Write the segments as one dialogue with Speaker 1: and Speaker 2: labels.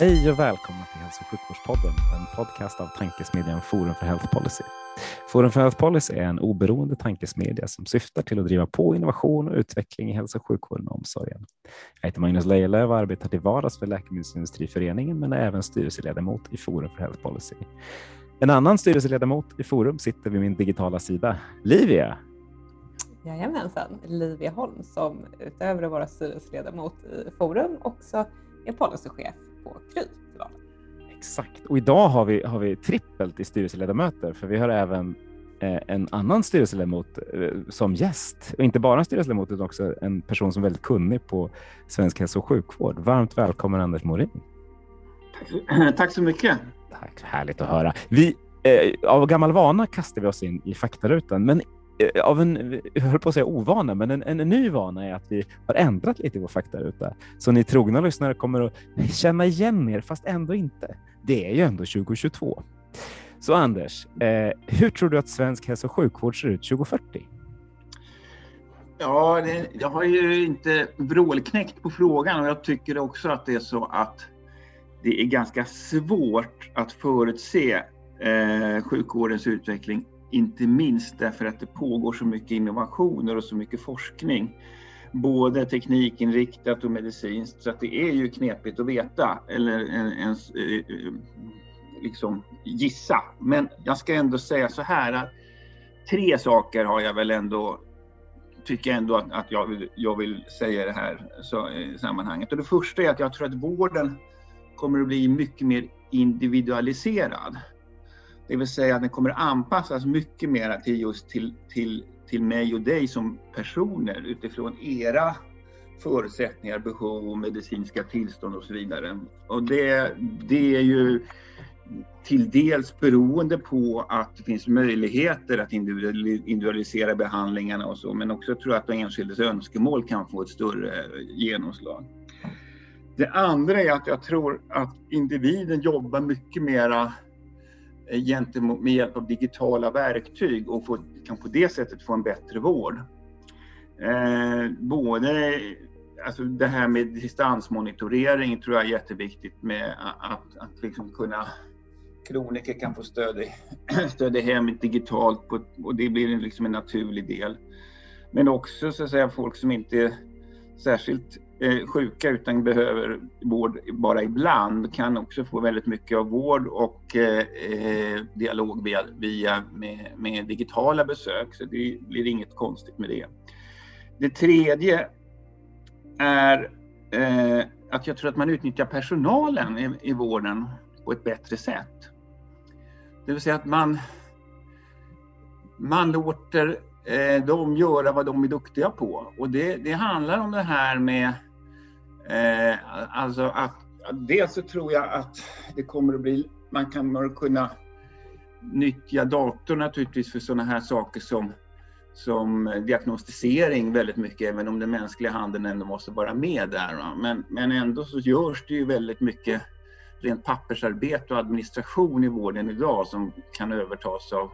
Speaker 1: Hej och välkomna till Hälso och sjukvårdspodden, en podcast av tankesmedjan Forum för Health Policy. Forum för Health Policy är en oberoende tankesmedja som syftar till att driva på innovation och utveckling i hälso och sjukvården och omsorgen. Jag heter Magnus Lejelöw och arbetar till vardags för Läkemedelsindustriföreningen men är även styrelseledamot i Forum för Health Policy. En annan styrelseledamot i Forum sitter vid min digitala sida, Livia.
Speaker 2: Jajamensan, Livia Holm som utöver att vara styrelseledamot i Forum också är policychef på Kry.
Speaker 1: Exakt, och idag har vi, har vi trippelt i styrelseledamöter för vi har även eh, en annan styrelseledamot eh, som gäst. Och inte bara en styrelseledamot utan också en person som är väldigt kunnig på svensk hälso och sjukvård. Varmt välkommen Anders Morin.
Speaker 3: Tack, tack så mycket.
Speaker 1: Tack, härligt att höra. Vi, eh, av gammal vana kastar vi oss in i faktarutan, men Eh, av en, jag höll på att säga ovana, men en, en, ny vana är att vi har ändrat lite i vår faktaruta. Så ni trogna lyssnare kommer att känna igen er, fast ändå inte. Det är ju ändå 2022. Så Anders, eh, hur tror du att svensk hälso och sjukvård ser ut 2040?
Speaker 3: Ja, det, jag har ju inte vrålknäckt på frågan och jag tycker också att det är så att det är ganska svårt att förutse eh, sjukvårdens utveckling inte minst därför att det pågår så mycket innovationer och så mycket forskning. Både teknikinriktat och medicinskt, så att det är ju knepigt att veta eller ens eh, eh, liksom gissa. Men jag ska ändå säga så här att tre saker har jag väl ändå tycker jag ändå att, att jag, vill, jag vill säga det här så, i sammanhanget. Och det första är att jag tror att vården kommer att bli mycket mer individualiserad. Det vill säga att den kommer anpassas mycket mer till just till, till, till mig och dig som personer utifrån era förutsättningar, behov, medicinska tillstånd och så vidare. Och det, det är ju till dels beroende på att det finns möjligheter att individualisera behandlingarna och så, men också tror jag att den enskildes önskemål kan få ett större genomslag. Det andra är att jag tror att individen jobbar mycket mera Eh, gentemot, med hjälp av digitala verktyg och få, kan på det sättet få en bättre vård. Eh, både alltså det här med distansmonitorering tror jag är jätteviktigt med att, att liksom kunna kroniker kan få stöd i, stöd i hemmet digitalt på, och det blir liksom en naturlig del. Men också så att säga folk som inte är särskilt Eh, sjuka utan behöver vård bara ibland kan också få väldigt mycket av vård och eh, eh, dialog via, via med, med, digitala besök. Så det blir inget konstigt med det. Det tredje är eh, att jag tror att man utnyttjar personalen i, i vården på ett bättre sätt. Det vill säga att man, man låter eh, dem göra vad de är duktiga på. Och det, det handlar om det här med Eh, alltså att, dels så tror jag att det kommer att bli, man kommer att kunna nyttja datorn naturligtvis för sådana här saker som, som diagnostisering väldigt mycket, även om den mänskliga handen ändå måste vara med där. Men, men ändå så görs det ju väldigt mycket rent pappersarbete och administration i vården idag som kan övertas av,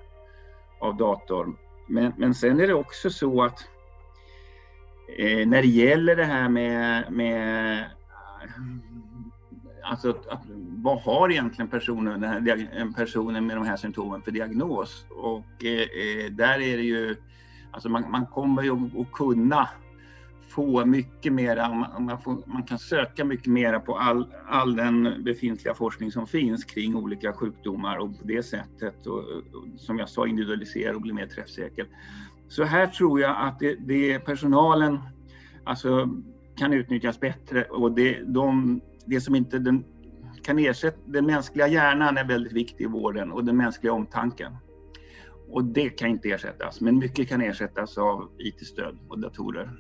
Speaker 3: av datorn. Men, men sen är det också så att Eh, när det gäller det här med, med alltså att, vad har egentligen personen, den här, personen med de här symptomen för diagnos? Och eh, eh, där är det ju, alltså man, man kommer ju att kunna få mycket mera, man, får, man, kan söka mycket mera på all, all den befintliga forskning som finns kring olika sjukdomar och på det sättet, och, och, som jag sa, individualisera och bli mer träffsäker. Så här tror jag att det, det personalen alltså, kan utnyttjas bättre och det, de, det som inte den, kan ersätta, den mänskliga hjärnan är väldigt viktig i vården och den mänskliga omtanken. Och det kan inte ersättas, men mycket kan ersättas av IT-stöd och datorer.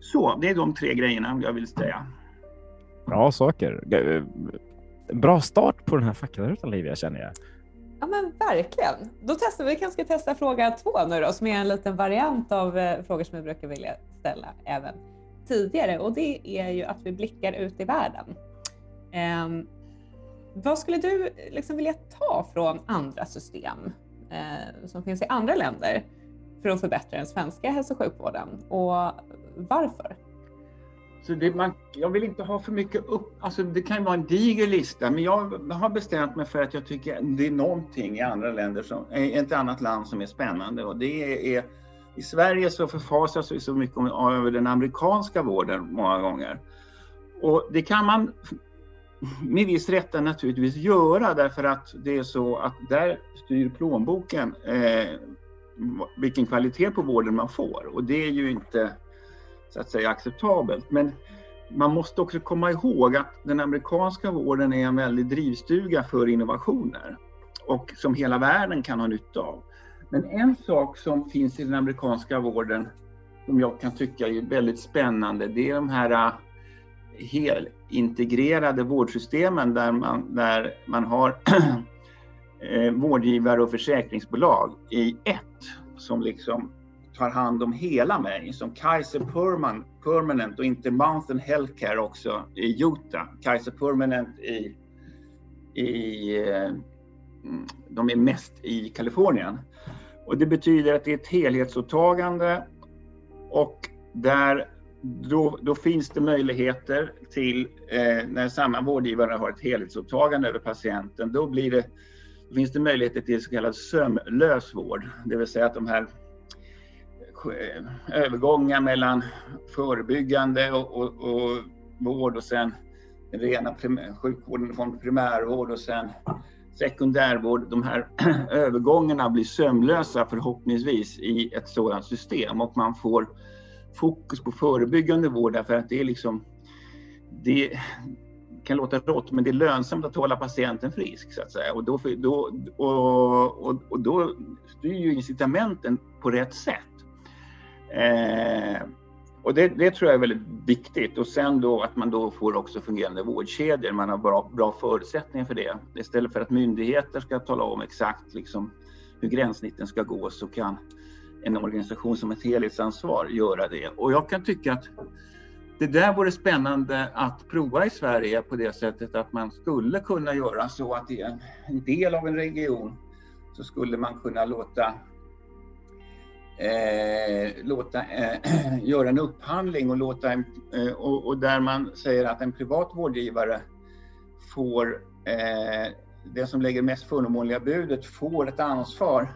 Speaker 3: Så det är de tre grejerna jag vill säga.
Speaker 1: Bra saker. Eh, bra start på den här faktarutan Livia känner jag.
Speaker 2: Ja men verkligen. Då testar vi kanske testa fråga två nu då, som är en liten variant av eh, frågor som vi brukar vilja ställa även tidigare och det är ju att vi blickar ut i världen. Eh, vad skulle du liksom vilja ta från andra system eh, som finns i andra länder för att förbättra den svenska hälso och sjukvården och varför?
Speaker 3: Så det, man, jag vill inte ha för mycket upp, alltså det kan ju vara en diger lista, men jag har bestämt mig för att jag tycker det är någonting i andra länder, som, eh, ett annat land som är spännande och det är i Sverige så förfasas vi så mycket över den amerikanska vården många gånger. Och det kan man med viss rätta naturligtvis göra därför att det är så att där styr plånboken eh, vilken kvalitet på vården man får och det är ju inte så att säga acceptabelt. Men man måste också komma ihåg att den amerikanska vården är en väldig drivstuga för innovationer och som hela världen kan ha nytta av. Men en sak som finns i den amerikanska vården som jag kan tycka är väldigt spännande, det är de här äh, helintegrerade vårdsystemen där man, där man har eh, vårdgivare och försäkringsbolag i ett som liksom tar hand om hela mig som Kaiser Permanent och Intermountain Healthcare också i Utah. Kaiser Permanent i, i eh, mm, de är mest i Kalifornien. Och det betyder att det är ett helhetsåtagande och där då, då finns det möjligheter till eh, när samma vårdgivare har ett helhetsåtagande över patienten, då blir det, då finns det möjligheter till så kallad sömlös vård, det vill säga att de här Eh, övergångar mellan förebyggande och, och, och vård och sen den rena sjukvården från primärvård och sen sekundärvård. De här övergångarna blir sömlösa förhoppningsvis i ett sådant system och man får fokus på förebyggande vård därför att det är liksom det kan låta rått, men det är lönsamt att hålla patienten frisk så att säga och då, då, och, och, och då styr ju incitamenten på rätt sätt. Eh, och det, det, tror jag är väldigt viktigt och sen då att man då får också fungerande vårdkedjor. Man har bra, bra förutsättningar för det. Istället för att myndigheter ska tala om exakt liksom hur gränssnitten ska gå så kan en organisation som ett helhetsansvar göra det. Och jag kan tycka att det där vore spännande att prova i Sverige på det sättet att man skulle kunna göra så att i en, en del av en region så skulle man kunna låta eh, låta, eh, göra en upphandling och, låta en, eh, och, och, där man säger att en privat vårdgivare får eh, det som lägger mest förmånliga budet får ett ansvar,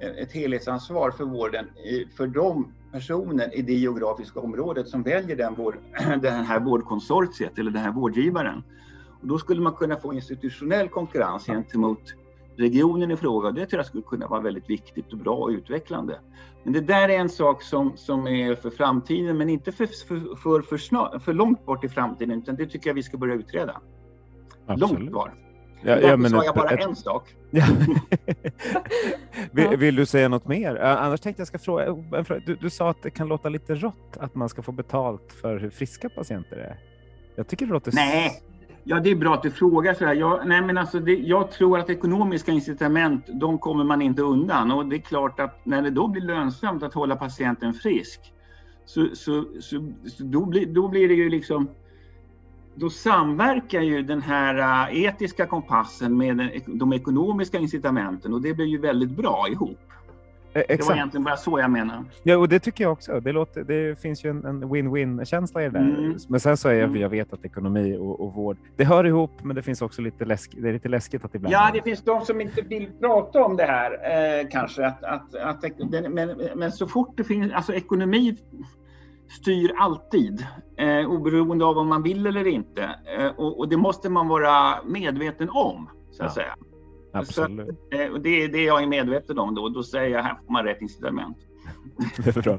Speaker 3: eh, ett helhetsansvar för vården eh, för de personer i det geografiska området som väljer den, vård, den här vårdkonsortiet eller den här vårdgivaren. Och då skulle man kunna få institutionell konkurrens gentemot regionen i fråga. Det tror jag skulle kunna vara väldigt viktigt och bra och utvecklande. Men det där är en sak som, som är för framtiden, men inte för, för, för, för, snar, för långt bort i framtiden, utan det tycker jag vi ska börja utreda. Absolut. Långt kvar. Ja, Därför ja, men sa jag bara ett, en sak.
Speaker 1: vill, vill, du säga något mer? Annars tänkte jag ska fråga, du, du sa att det kan låta lite rått att man ska få betalt för hur friska patienter är. Jag tycker det låter...
Speaker 3: Nej, Ja, det är bra att du frågar. sådär. Jag, nej, men alltså det, jag tror att ekonomiska incitament, de kommer man inte undan. Och det är klart att när det då blir lönsamt att hålla patienten frisk, så, så, så, så då, blir, då blir det ju liksom... Då samverkar ju den här äh, etiska kompassen med de ekonomiska incitamenten och det blir ju väldigt bra ihop. Exakt. Det var egentligen bara så jag menar.
Speaker 1: Ja, och det tycker jag också. Det, låter, det finns ju en win-win-känsla i det där. Mm. Men sen så är jag, mm. jag vet att ekonomi och, och, vård, det hör ihop, men det finns också lite, läsk, det är lite läskigt att ibland...
Speaker 3: Ja, det finns de som inte vill prata om det här eh, kanske. Att, att, att, men, men så fort det finns, alltså ekonomi styr alltid, eh, oberoende av om man vill eller inte. Eh, och, och, det måste man vara medveten om, så att ja. säga.
Speaker 1: Absolut.
Speaker 3: Så, eh, och det är det jag är medveten om då. Då säger jag här får man rätt incitament.
Speaker 1: det är bra.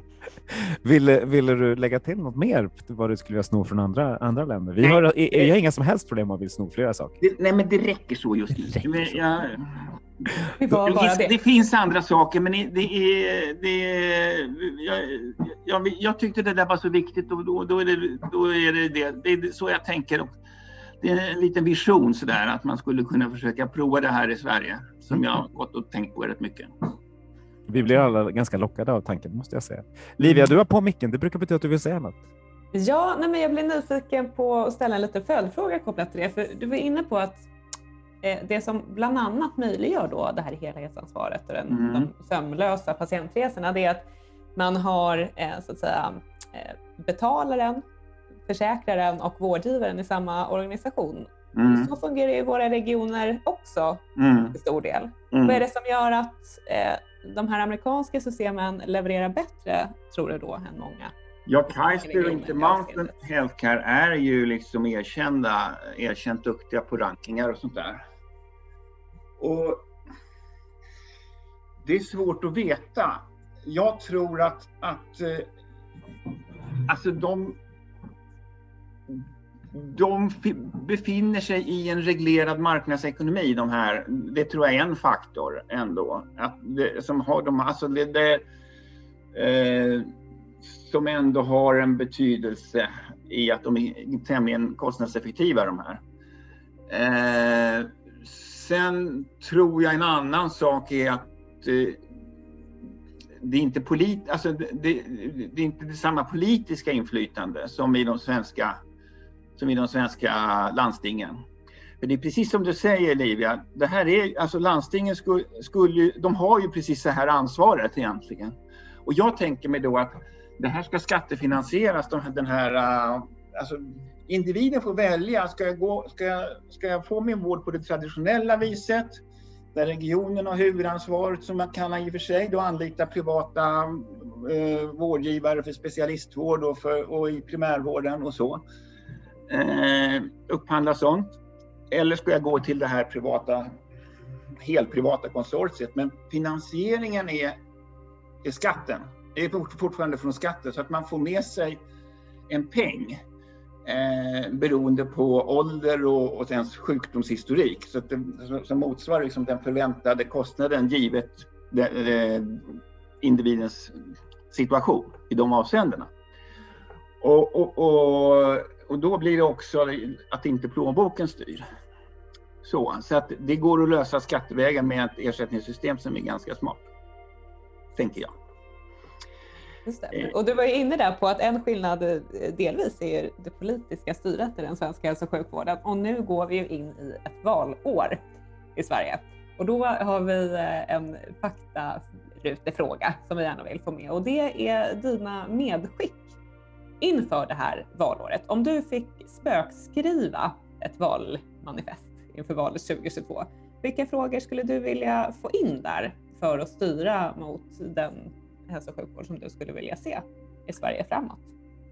Speaker 1: Ville, ville du lägga till något mer vad du skulle vilja sno från andra, andra länder? Vi har, jag har inga som helst problem med att vill sno flera saker.
Speaker 3: Det, nej, men det räcker så just nu. Men jag,
Speaker 2: Det,
Speaker 3: det. det finns andra saker, men det är... Det är jag, jag, jag, tyckte det där var så viktigt och då, då, är, det, då är det det. Det är så jag tänker. Det är en liten vision sådär att man skulle kunna försöka prova det här i Sverige som jag har gått och tänkt på rätt mycket.
Speaker 1: Vi blir alla ganska lockade av tanken måste jag säga. Livia, du har på micken. Det brukar betyda att du vill säga något.
Speaker 2: Ja, nej men jag blir nyfiken på att ställa en liten följdfråga kopplat till det. För du var inne på att eh, det som bland annat möjliggör då det här helhetsansvaret och den, mm. de sömlösa patientresorna, det är att man har eh, så att säga eh, betalaren, försäkraren och vårdgivaren i samma organisation. Mm. Så fungerar i våra regioner också mm. till stor del. Mm. Vad är det som gör att eh, de här amerikanska systemen levererar bättre, tror du då, än många
Speaker 3: Ja, Kaiser och Intermountain Healthcare är ju liksom erkända, erkänt duktiga på rankingar och sånt där. Och det är svårt att veta. Jag tror att, att eh, alltså de, de befinner sig i en reglerad marknadsekonomi de här. Det tror jag är en faktor ändå. Att det, som har de, alltså det, det eh, som ändå har en betydelse i att de är tämligen kostnadseffektiva de här. Eh, sen tror jag en annan sak är att eh, det är inte polit, alltså det, det, det, är inte samma politiska inflytande som i de svenska, som i de svenska landstingen. För det är precis som du säger Livia, det här är, alltså landstingen skulle, skulle, de har ju precis det här ansvaret egentligen. Och jag tänker mig då att det här ska skattefinansieras, den här, äh, alltså, individen får välja, ska jag, gå, ska, jag, ska jag få min vård på det traditionella viset, där regionen har huvudansvaret som man kan i och för sig då anlita privata eh, vårdgivare för specialistvård och, för, och i primärvården och så. Eh, upphandla sånt. Eller ska jag gå till det här privata, helprivata konsortiet? Men finansieringen är, är skatten det är fortfarande från skatten så att man får med sig en peng eh, beroende på ålder och, och ens sjukdomshistorik. Så att det, som motsvarar liksom den förväntade kostnaden givet de, de, individens situation i de avseendena. Och, och, och, och, då blir det också att inte plånboken styr. Så, så att det går att lösa skattevägen med ett ersättningssystem som är ganska smart. Tänker jag.
Speaker 2: Eh. Och du var ju inne där på att en skillnad eh, delvis är det politiska styret i den svenska hälso och sjukvården och nu går vi ju in i ett valår i Sverige. Och då har vi eh, en faktarutefråga som vi gärna vill få med och det är dina medskick inför det här valåret. Om du fick spökskriva ett valmanifest inför valet 2022, vilka frågor skulle du vilja få in där för att styra mot den hälso och sjukvård som du skulle vilja se i Sverige framåt?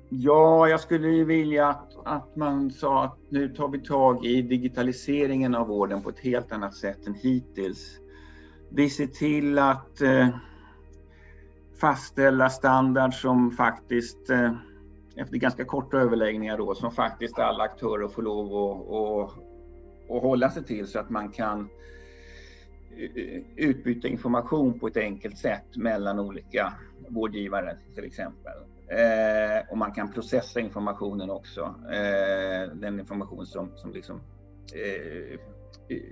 Speaker 3: Ja, jag skulle ju vilja att, att man sa att nu tar vi tag i digitaliseringen av vården på ett helt annat sätt än hittills. Vi ser till att eh, fastställa standard som faktiskt, eh, efter ganska korta överläggningar då, som faktiskt alla aktörer får lov att, att, att hålla sig till så att man kan utbyta information på ett enkelt sätt mellan olika vårdgivare till exempel. Eh, och man kan processa informationen också, eh, den information som, som liksom, eh, eh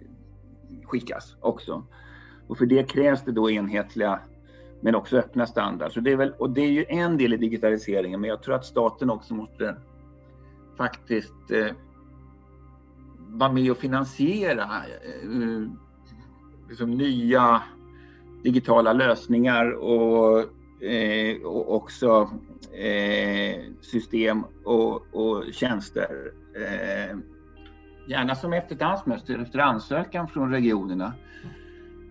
Speaker 3: skickas också. Och för det krävs det då enhetliga men också öppna standarder. Och det är väl, och det är ju en del i digitaliseringen, men jag tror att staten också måste faktiskt eh, vara med och finansiera eh, eh liksom nya digitala lösningar och, eh, och också eh, system och, och tjänster. Eh, gärna som efter dansmönster, efter ansökan från regionerna.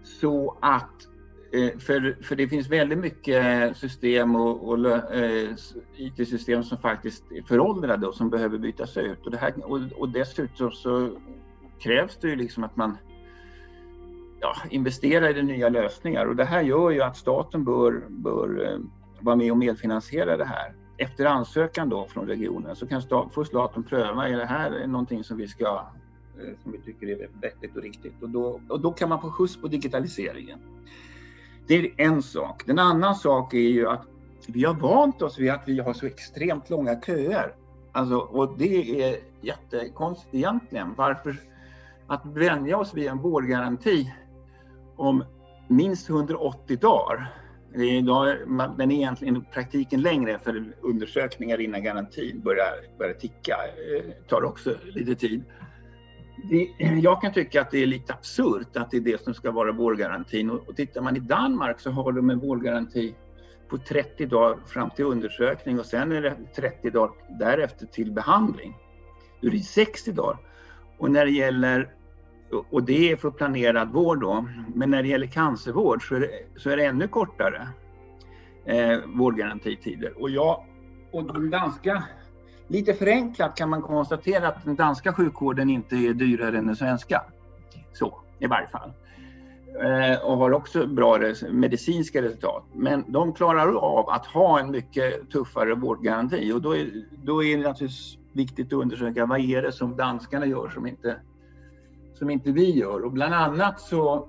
Speaker 3: Så att Eh, för, för det finns väldigt mycket system och, och eh, IT-system som faktiskt är föråldrade och som behöver bytas ut. Och, det här, och, och dessutom så krävs det ju liksom att man ja, investerar i de nya lösningar och det här gör ju att staten bör, bör eh, vara med och medfinansiera det här. Efter ansökan då från regionen så kan stat, får staten pröva, är det här någonting som vi ska eh, som vi tycker är vettigt och riktigt. Och då, och då kan man få skjuts på digitaliseringen. Det är en sak. En annan sak är ju att vi har vant oss vid att vi har så extremt långa köer. Alltså, och det är jättekonstigt egentligen. Varför att vänja oss vid en vårdgaranti om minst 180 dagar. Idag, den är egentligen i praktiken längre för undersökningar innan garantin börjar, börjar ticka. Det tar också lite tid. Det, jag kan tycka att det är lite absurt att det är det som ska vara vårdgarantin. Och, och tittar man i Danmark så har de en vårdgaranti på 30 dagar fram till undersökning och sen är det 30 dagar därefter till behandling. Då är det 60 dagar. Och när det gäller och det är för planerad vård då. Men när det gäller cancervård så är det, så är det ännu kortare eh, vårdgarantitider. Och, jag, och den danska, lite förenklat kan man konstatera att den danska sjukvården inte är dyrare än den svenska. Så, i varje fall. Eh, och har också bra res medicinska resultat. Men de klarar av att ha en mycket tuffare vårdgaranti och då är, då är det naturligtvis viktigt att undersöka vad är det som danskarna gör som inte som inte vi gör. Och bland annat så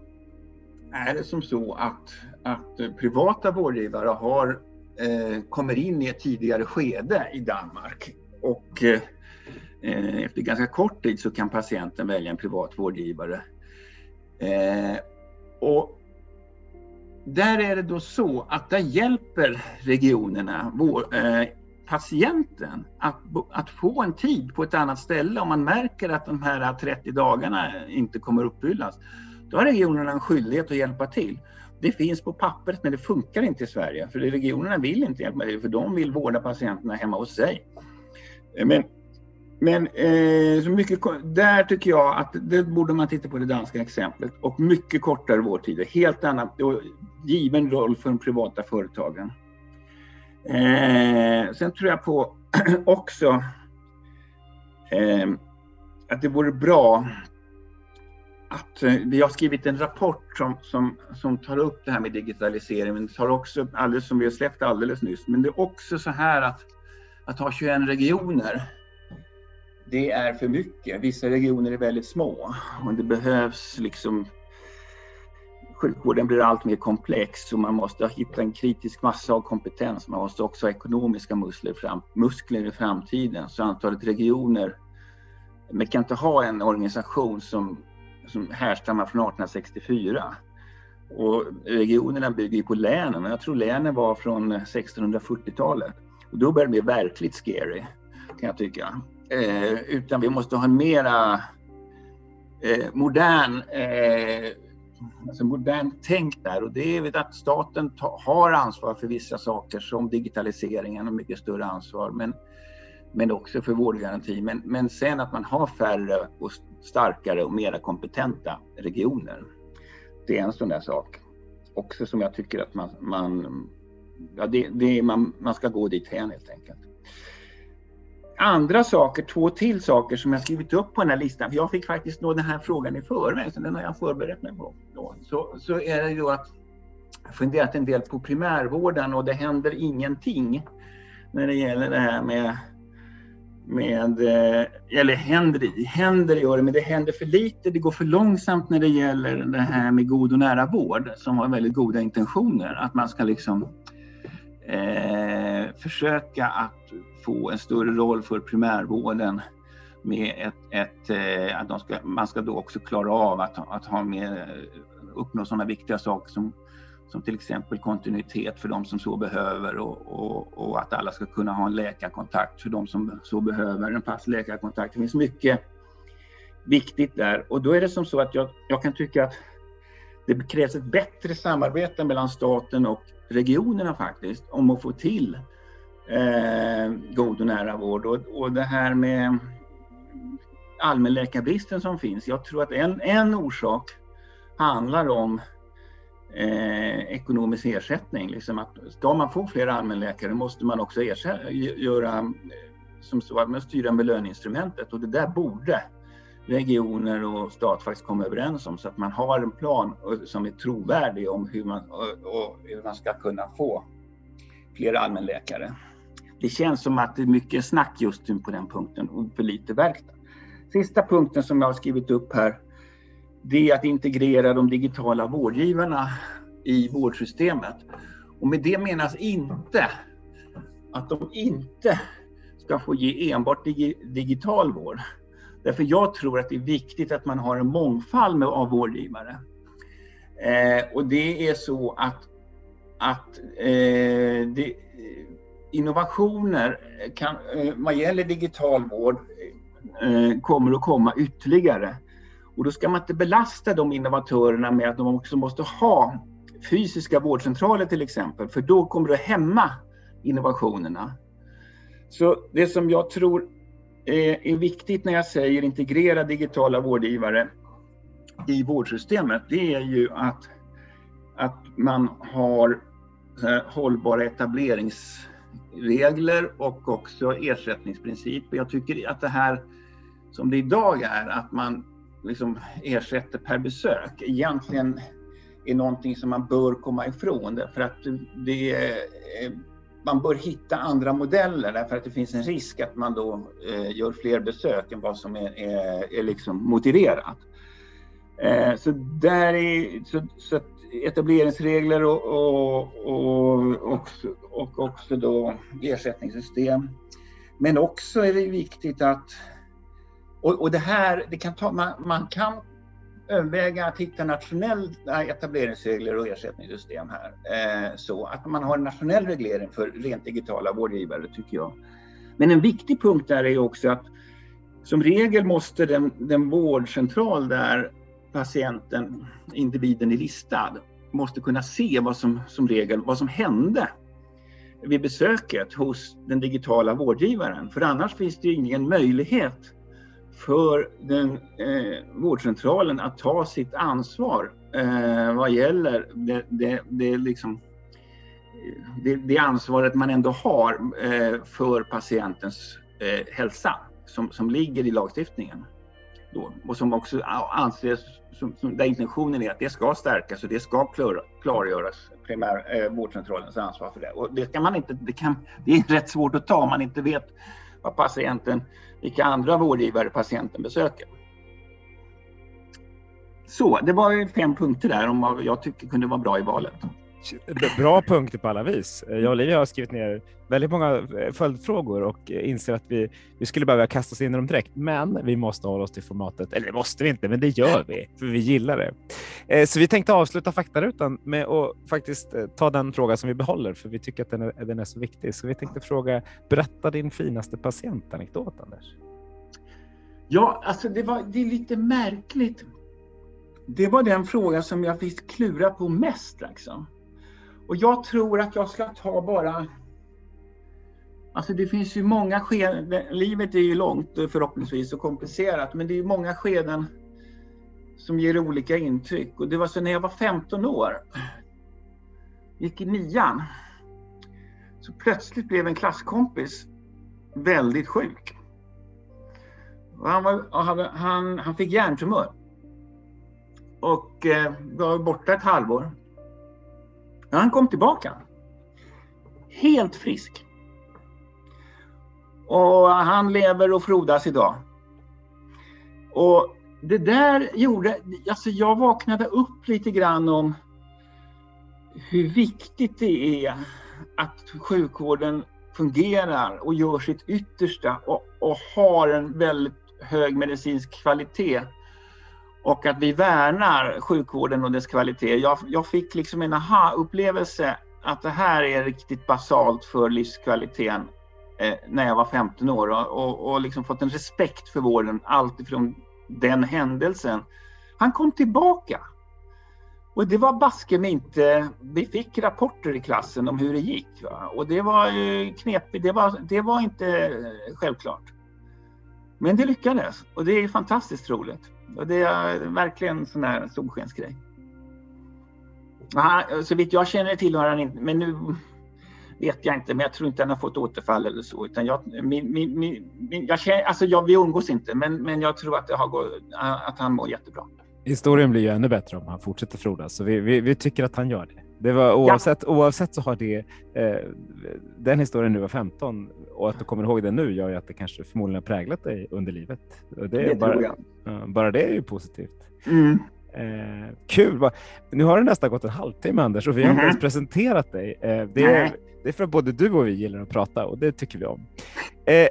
Speaker 3: är det som så att, att privata vårdgivare har, eh, kommer in i ett tidigare skede i Danmark. Och eh, efter ganska kort tid så kan patienten välja en privat vårdgivare. Eh, och där är det då så att där hjälper regionerna vår, eh, patienten att, att få en tid på ett annat ställe om man märker att de här 30 dagarna inte kommer uppfyllas. Då har regionerna en skyldighet att hjälpa till. Det finns på pappret men det funkar inte i Sverige för regionerna vill inte hjälpa till för de vill vårda patienterna hemma hos sig. Eh, men, men eh, så mycket, där tycker jag att det borde man titta på det danska exemplet och mycket kortare vårdtider. Helt annat och given roll för de privata företagen. Eh, sen tror jag på också eh, att det vore bra att eh, vi har skrivit en rapport som, som, som tar upp det här med digitalisering, men tar också, alldeles som vi har släppt alldeles nyss, men det är också så här att, att ha 21 regioner, det är för mycket. Vissa regioner är väldigt små och det behövs liksom sjukvården blir allt mer komplex och man måste hitta en kritisk massa av kompetens. Man måste också ha ekonomiska muskler, fram, muskler i framtiden. Så antalet regioner, man kan inte ha en organisation som, som härstammar från 1864. Och regionerna bygger ju på länen, och jag tror länen var från 1640-talet. Och då börjar det bli verkligt scary, kan jag tycka. Eh, utan vi måste ha en mera eh, modern eh, alltså modernt tänk där och det är att staten ta, har ansvar för vissa saker som digitaliseringen och mycket större ansvar men, men också för vårdgaranti. Men, men sen att man har färre och starkare och mera kompetenta regioner. Det är en sån där sak också som jag tycker att man, man, ja, det, det, man, man ska gå dit hän helt enkelt andra saker, två till saker som jag skrivit upp på den här listan, för jag fick faktiskt nå den här frågan i förväg, så den har jag förberett mig på. Så, så är det ju att jag funderat en del på primärvården och det händer ingenting när det gäller det här med med, eh, eller händer, händer gör det, men det händer för lite. Det går för långsamt när det gäller det här med god och nära vård som har väldigt goda intentioner. Att man ska liksom eh, försöka att få en större roll för primärvården med ett, ett eh, att de ska, man ska då också klara av att, att ha med, uppnå sådana viktiga saker som, som till exempel kontinuitet för de som så behöver och, och, och, att alla ska kunna ha en läkarkontakt för de som så behöver, en fast läkarkontakt. Det finns mycket viktigt där och då är det som så att jag, jag kan tycka att det krävs ett bättre samarbete mellan staten och regionerna faktiskt om att få till eh, god och nära vård. Och, och det här med allmänläkarbristen som finns. Jag tror att en, en orsak handlar om eh, ekonomisk ersättning. Liksom att ska man få fler allmänläkare måste man också ersätta, göra eh, som så att man styra belöningsinstrumentet och det där borde regioner och stat faktiskt kommer överens om så att man har en plan som är trovärdig om hur man, och, hur man ska kunna få fler allmänläkare. Det känns som att det är mycket snack just nu på den punkten och för lite verkstad. Sista punkten som jag har skrivit upp här, det är att integrera de digitala vårdgivarna i vårdsystemet. Och med det menas inte att de inte ska få ge enbart digital vård. Därför jag tror att det är viktigt att man har en mångfald av vårdgivare. Eh, och det är så att, att eh, det, eh, innovationer kan, eh, vad gäller digital vård eh, kommer att komma ytterligare. Och då ska man inte belasta de innovatörerna med att de också måste ha fysiska vårdcentraler till exempel, för då kommer det att hämma innovationerna. Så det som jag tror är, är viktigt när jag säger integrera digitala vårdgivare i vårdsystemet, det är ju att, att man har eh, hållbara etableringsregler och också ersättningsprinciper. Jag tycker att det här som det idag är, att man liksom ersätter per besök, egentligen är någonting som man bör komma ifrån. Därför att det är, man bör hitta andra modeller därför att det finns en risk att man då eh, gör fler besök än vad som är, är, är liksom motiverat. Eh, så, där är, så, så etableringsregler och, och, och, också, och också då ersättningssystem. Men också är det viktigt att och, och det här, det kan ta, man, man kan överväga att hitta nationella eh, etableringsregler och ersättningssystem här. Eh, så att man har en nationell reglering för rent digitala vårdgivare tycker jag. Men en viktig punkt där är också att som regel måste den, den vårdcentral där patienten, individen är listad, måste kunna se vad som, som regel, vad som hände vid besöket hos den digitala vårdgivaren. För annars finns det ingen möjlighet för den eh, vårdcentralen att ta sitt ansvar eh, vad gäller det, det, det, liksom, eh, det, det ansvaret man ändå har eh, för patientens eh, hälsa som, som ligger i lagstiftningen. Då, och som också anses, som, som, där intentionen är att det ska stärkas och det ska klar, klargöras primär, eh, vårdcentralens ansvar för det. Och det, kan man inte, det, kan, det är rätt svårt att ta om man inte vet vad patienten, vilka andra vårdgivare patienten besöker. Så, det var fem punkter där om vad jag tycker kunde vara bra i valet.
Speaker 1: Bra punkter på alla vis. Eh, jag och Olivia har skrivit ner väldigt många eh, följdfrågor och eh, inser att vi, vi skulle behöva kasta oss in i dem direkt. Men vi måste hålla oss till formatet. Eller det måste vi inte, men det gör vi för vi gillar det. Så vi tänkte avsluta faktarutan med att faktiskt ta den fråga som vi behåller, för vi tycker att den är, den är så viktig. Så vi tänkte fråga, berätta din finaste patientanekdot, Anders.
Speaker 3: Ja, alltså det, var, det är lite märkligt. Det var den fråga som jag fick klura på mest. Liksom. Och jag tror att jag ska ta bara... Alltså det finns ju många skeden, livet är ju långt förhoppningsvis och komplicerat, men det är många skeden som ger olika intryck. Och det var så när jag var 15 år, gick i nian, så plötsligt blev en klasskompis väldigt sjuk. Och han, var, han, han fick hjärntumör och eh, var borta ett halvår. Han kom tillbaka. Helt frisk. Och han lever och frodas idag. Och det där gjorde, alltså jag vaknade upp lite grann om hur viktigt det är att sjukvården fungerar och gör sitt yttersta och, och har en väldigt hög medicinsk kvalitet och att vi värnar sjukvården och dess kvalitet. Jag, jag fick liksom en aha-upplevelse att det här är riktigt basalt för livskvaliteten eh, när jag var 15 år och, och, och liksom fått en respekt för vården alltifrån den händelsen. Han kom tillbaka. Och det var baske mig inte... Vi fick rapporter i klassen om hur det gick. Va? Och det var knepigt. Det var, det var inte eh, självklart. Men det lyckades och det är fantastiskt roligt. Och det är verkligen en sån här solskensgrej. så vitt jag känner till har han inte, men nu vet jag inte, men jag tror inte han har fått återfall eller så. Utan jag, min, min, min, jag känner, alltså jag, vi umgås inte, men, men jag tror att, det har gått, att han mår jättebra.
Speaker 1: Historien blir ju ännu bättre om han fortsätter frodas, så vi, vi, vi tycker att han gör det. Det var oavsett, ja. oavsett så har det, eh, den historien nu var 15 och att du kommer ihåg det nu gör ju att det kanske förmodligen har präglat dig under livet. Och det, det bara, tror jag. bara det är ju positivt. Mm. Eh, kul! Nu har det nästan gått en halvtimme Anders och vi har mm -hmm. inte ens presenterat dig. Eh, det, är, det, är, för att både du och vi gillar att prata och det tycker vi om. Eh,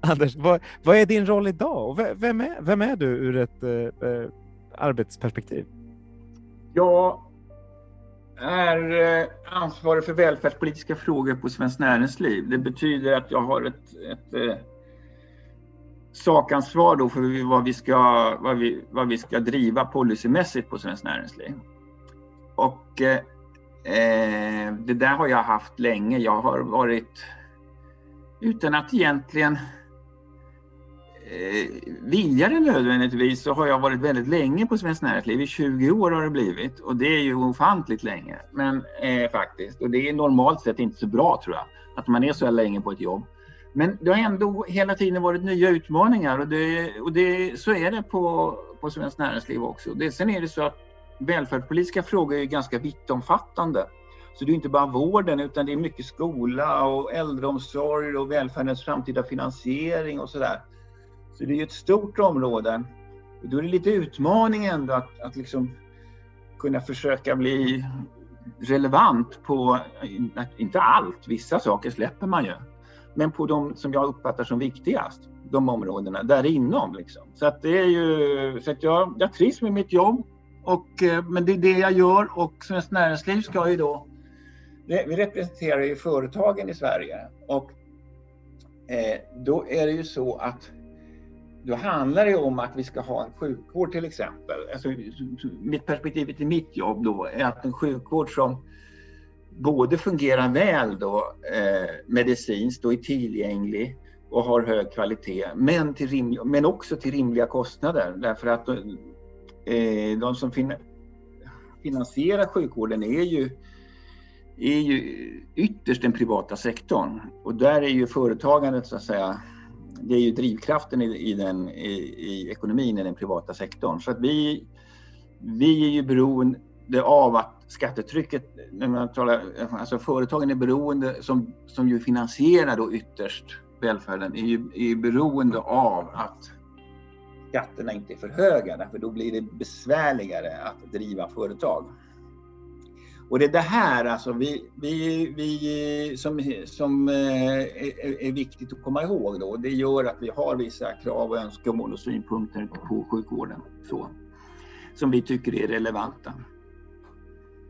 Speaker 1: Anders, vad, vad, är din roll idag och vem är, vem är du ur ett eh, eh, arbetsperspektiv?
Speaker 3: Jag är eh, ansvarig för välfärdspolitiska frågor på Svenskt Näringsliv. Det betyder att jag har ett, ett eh, sakansvar då för vad vi ska, vad vi, vad vi ska driva policymässigt på Svenskt Näringsliv. Och eh, eh det där har jag haft länge. Jag har varit, utan att egentligen eh, vilja det nödvändigtvis, så har jag varit väldigt länge på Svenskt Näringsliv. I 20 år har det blivit och det är ju ofantligt länge. Men eh, faktiskt, och det är normalt sett inte så bra tror jag, att man är så här länge på ett jobb. Men det har ändå hela tiden varit nya utmaningar och, det, och det, så är det på, på Svenskt Näringsliv också. Det, sen är det så att välfärdspolitiska frågor är ganska vittomfattande. Så det är inte bara vården utan det är mycket skola och äldreomsorg och välfärdens framtida finansiering och sådär. Så det är ett stort område. Och då är det lite utmaning ändå att, att liksom kunna försöka bli relevant på, inte allt, vissa saker släpper man ju men på de som jag uppfattar som viktigast, de områdena där inom. Liksom. Så att det är ju, så att jag, jag trivs med mitt jobb, och, eh, men det är det jag gör och Svenskt Näringsliv ska ju då, vi representerar ju företagen i Sverige och eh, då är det ju så att då handlar det om att vi ska ha en sjukvård till exempel. Alltså, mitt perspektiv till mitt jobb då är att en sjukvård som både fungerar väl då, eh, medicinskt och är tillgänglig och har hög kvalitet, men, till rim, men också till rimliga kostnader. Därför att eh, eh de som fin, finansierar sjukvården är ju, är ju ytterst den privata sektorn. Och där är ju företagandet så att säga, det är ju drivkraften i, i, den, i, i ekonomin i den privata sektorn. Så att vi, vi är ju beroende av att skattetrycket, när man talar, alltså företagen är beroende, som, som ju finansierar då ytterst välfärden, är ju, är beroende av att skatterna inte är för höga, för då blir det besvärligare att driva företag. Och det är det här alltså vi, vi, vi, som, som eh, är, är, viktigt att komma ihåg då. Det gör att vi har vissa krav och önskemål och synpunkter på sjukvården så, som vi tycker är relevanta.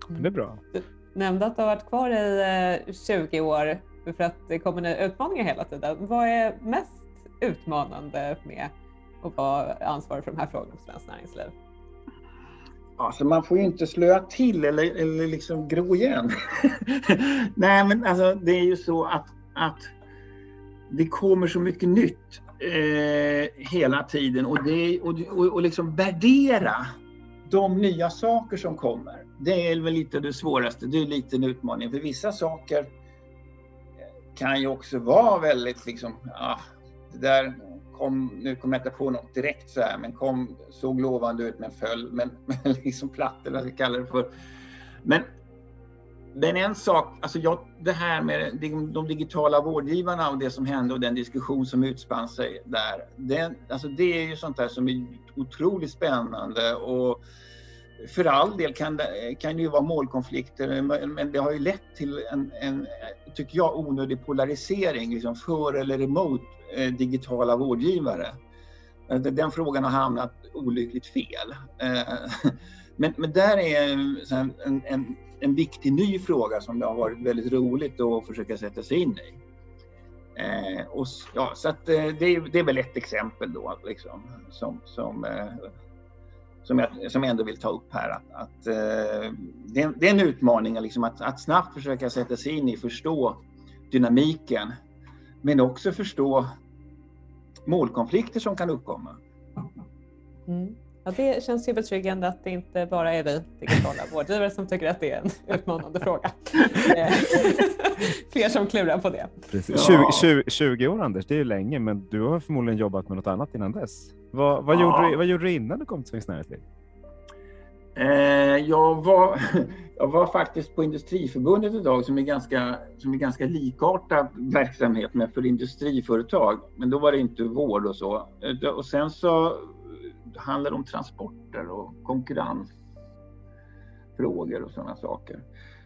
Speaker 1: Det är bra.
Speaker 2: Du nämnde att du har varit kvar i 20 eh, år för att det kommer utmaningar hela tiden. Vad är mest utmanande med att vara ansvarig för de här frågorna på Svenskt Näringsliv?
Speaker 3: Alltså man får ju inte slöa till eller, eller liksom gro igen. Nej men alltså det är ju så att, att det kommer så mycket nytt eh, hela tiden och, det, och, och, och liksom värdera de nya saker som kommer, det är väl lite det svåraste. Det är lite en utmaning. För vissa saker kan ju också vara väldigt liksom, ah, det där kom, nu kommer jag inte på något direkt så här, men kom, såg lovande ut men föll, men, men liksom platt eller vad jag ska kalla det för. Men, men en sak, alltså jag, det här med de, de digitala vårdgivarna och det som hände och den diskussion som utspann sig där, det, alltså det är ju sånt där som är otroligt spännande och för all del kan det, kan det ju vara målkonflikter, men det har ju lett till en, en tycker jag, onödig polarisering, liksom för eller emot Eh, digitala vårdgivare. Eh, den frågan har hamnat olyckligt fel. Eh, men, men där är en, en, en viktig ny fråga som det har varit väldigt roligt att försöka sätta sig in i. och, ja, så att, det, är, det är väl ett exempel då, liksom, som, som som jag, som jag ändå vill ta upp här. Att, att eh, det, är, det, är, en utmaning liksom, att, att snabbt försöka sätta sig in i, förstå dynamiken, men också förstå målkonflikter som kan uppkomma.
Speaker 2: Mm. Ja, det känns ju betryggande att det inte bara är vi digitala vårdgivare som tycker att det är en utmanande fråga. Eh, fler som klurar på det.
Speaker 1: Precis. 20, 20, 20, år Anders, det är ju länge, men du har förmodligen jobbat med något annat innan dess. Vad, vad, ja. gjorde, du, vad gjorde du innan du kom till Svenskt Näringsliv?
Speaker 3: Eh, jag, var, jag var faktiskt på Industriförbundet idag som är ganska, som är ganska likartad verksamhet med för industriföretag. Men då var det inte vård och så. Eh, och sen så handlar det om transporter och konkurrensfrågor och sådana saker.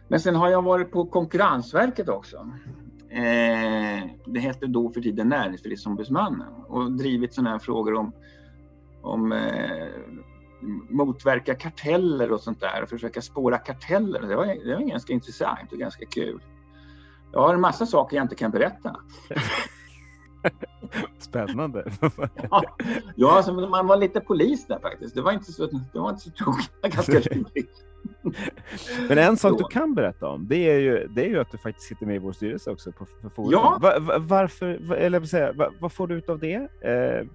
Speaker 3: Men sen har jag varit på Konkurrensverket också. Eh, det hette då för tiden Näringslivsombudsmannen och drivit sådana här frågor om, om eh, motverka karteller och sånt där och försöka spåra karteller. Det var, det var ganska intressant och ganska kul. Jag har en massa saker jag inte kan berätta.
Speaker 1: Spännande.
Speaker 3: ja, ja alltså, man var lite polis där faktiskt. Det var inte så, det var inte så roligt.
Speaker 1: Men en sak så. du kan berätta om, det är, ju, det är ju att du faktiskt sitter med i vår styrelse också på, på Forum.
Speaker 3: Ja.
Speaker 1: Var, varför, eller säga, vad får du ut av det? Eh,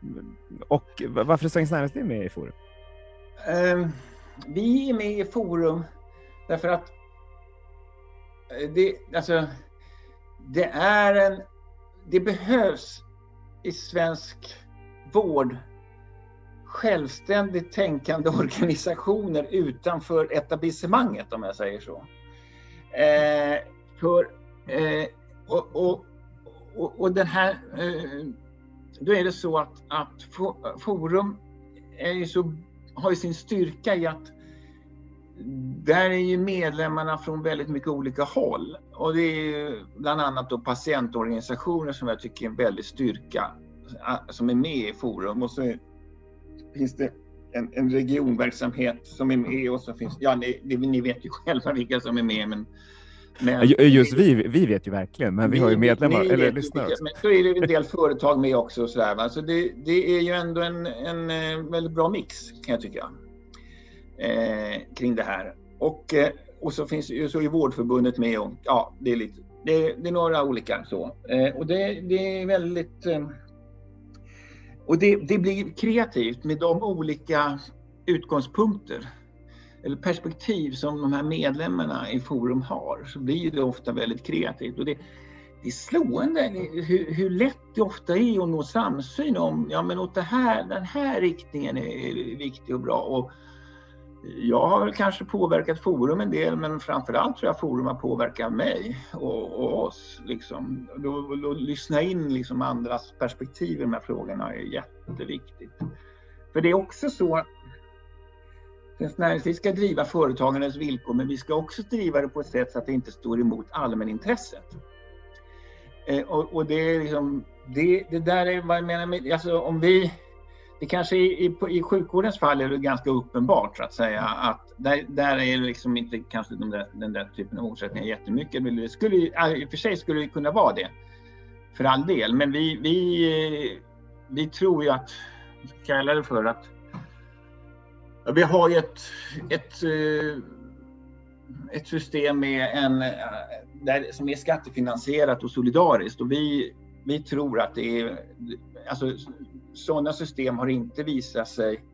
Speaker 1: och varför är Svenskt Näringsliv med i Forum?
Speaker 3: Eh, vi är med i Forum därför att eh, det, alltså, det är en, det behövs i svensk vård självständigt tänkande organisationer utanför etablissemanget om jag säger så. Eh, för, eh, och, och, och, och, den här, eh, då är det så att, att Forum är ju så, har ju sin styrka i att där är ju medlemmarna från väldigt mycket olika håll. Och det är bland annat då patientorganisationer som jag tycker är en väldig styrka som är med i Forum. Och så finns det en, en regionverksamhet som är med och så finns, ja ni, ni vet ju själva vilka som är med men
Speaker 1: men, Just vi, vi vet ju verkligen, men vi, vi har ju medlemmar eller lyssnare också.
Speaker 3: Men så är det en del företag med också. Och så där, va? Så det, det är ju ändå en, en eh, väldigt bra mix kan jag tycka eh, kring det här. Och, eh, och så finns ju så är Vårdförbundet med och ja, det är lite, det, det är några olika så. Eh, och det, det är väldigt eh, och det, det blir kreativt med de olika utgångspunkter eller perspektiv som de här medlemmarna i Forum har så blir det ofta väldigt kreativt. Och det, det är slående hur, hur, lätt det ofta är att nå samsyn om ja men åt det här, den här riktningen är viktig och bra. Och jag har väl kanske påverkat Forum en del men framförallt tror jag Forum har påverkat mig och, och oss. Liksom. Då, då, lyssna in liksom andras perspektiv i de här frågorna är jätteviktigt. För det är också så Näringsliv ska driva företagandets villkor men vi ska också driva det på ett sätt så att det inte står emot allmänintresset. Eh, och, och, det är liksom, det, det där är vad jag menar med, alltså om vi det kanske i, i, i sjukvårdens fall är det ganska uppenbart så att säga att där, där är det liksom inte kanske de där, den där typen av motsättningar jättemycket. Det skulle, I och för sig skulle det kunna vara det för all del, men vi, vi, eh, vi tror ju att, kallar det för att vi har ju ett, ett, eh, ett system med en, eh, där, som är skattefinansierat och solidariskt och vi, vi tror att det är alltså, sådana system har inte visat sig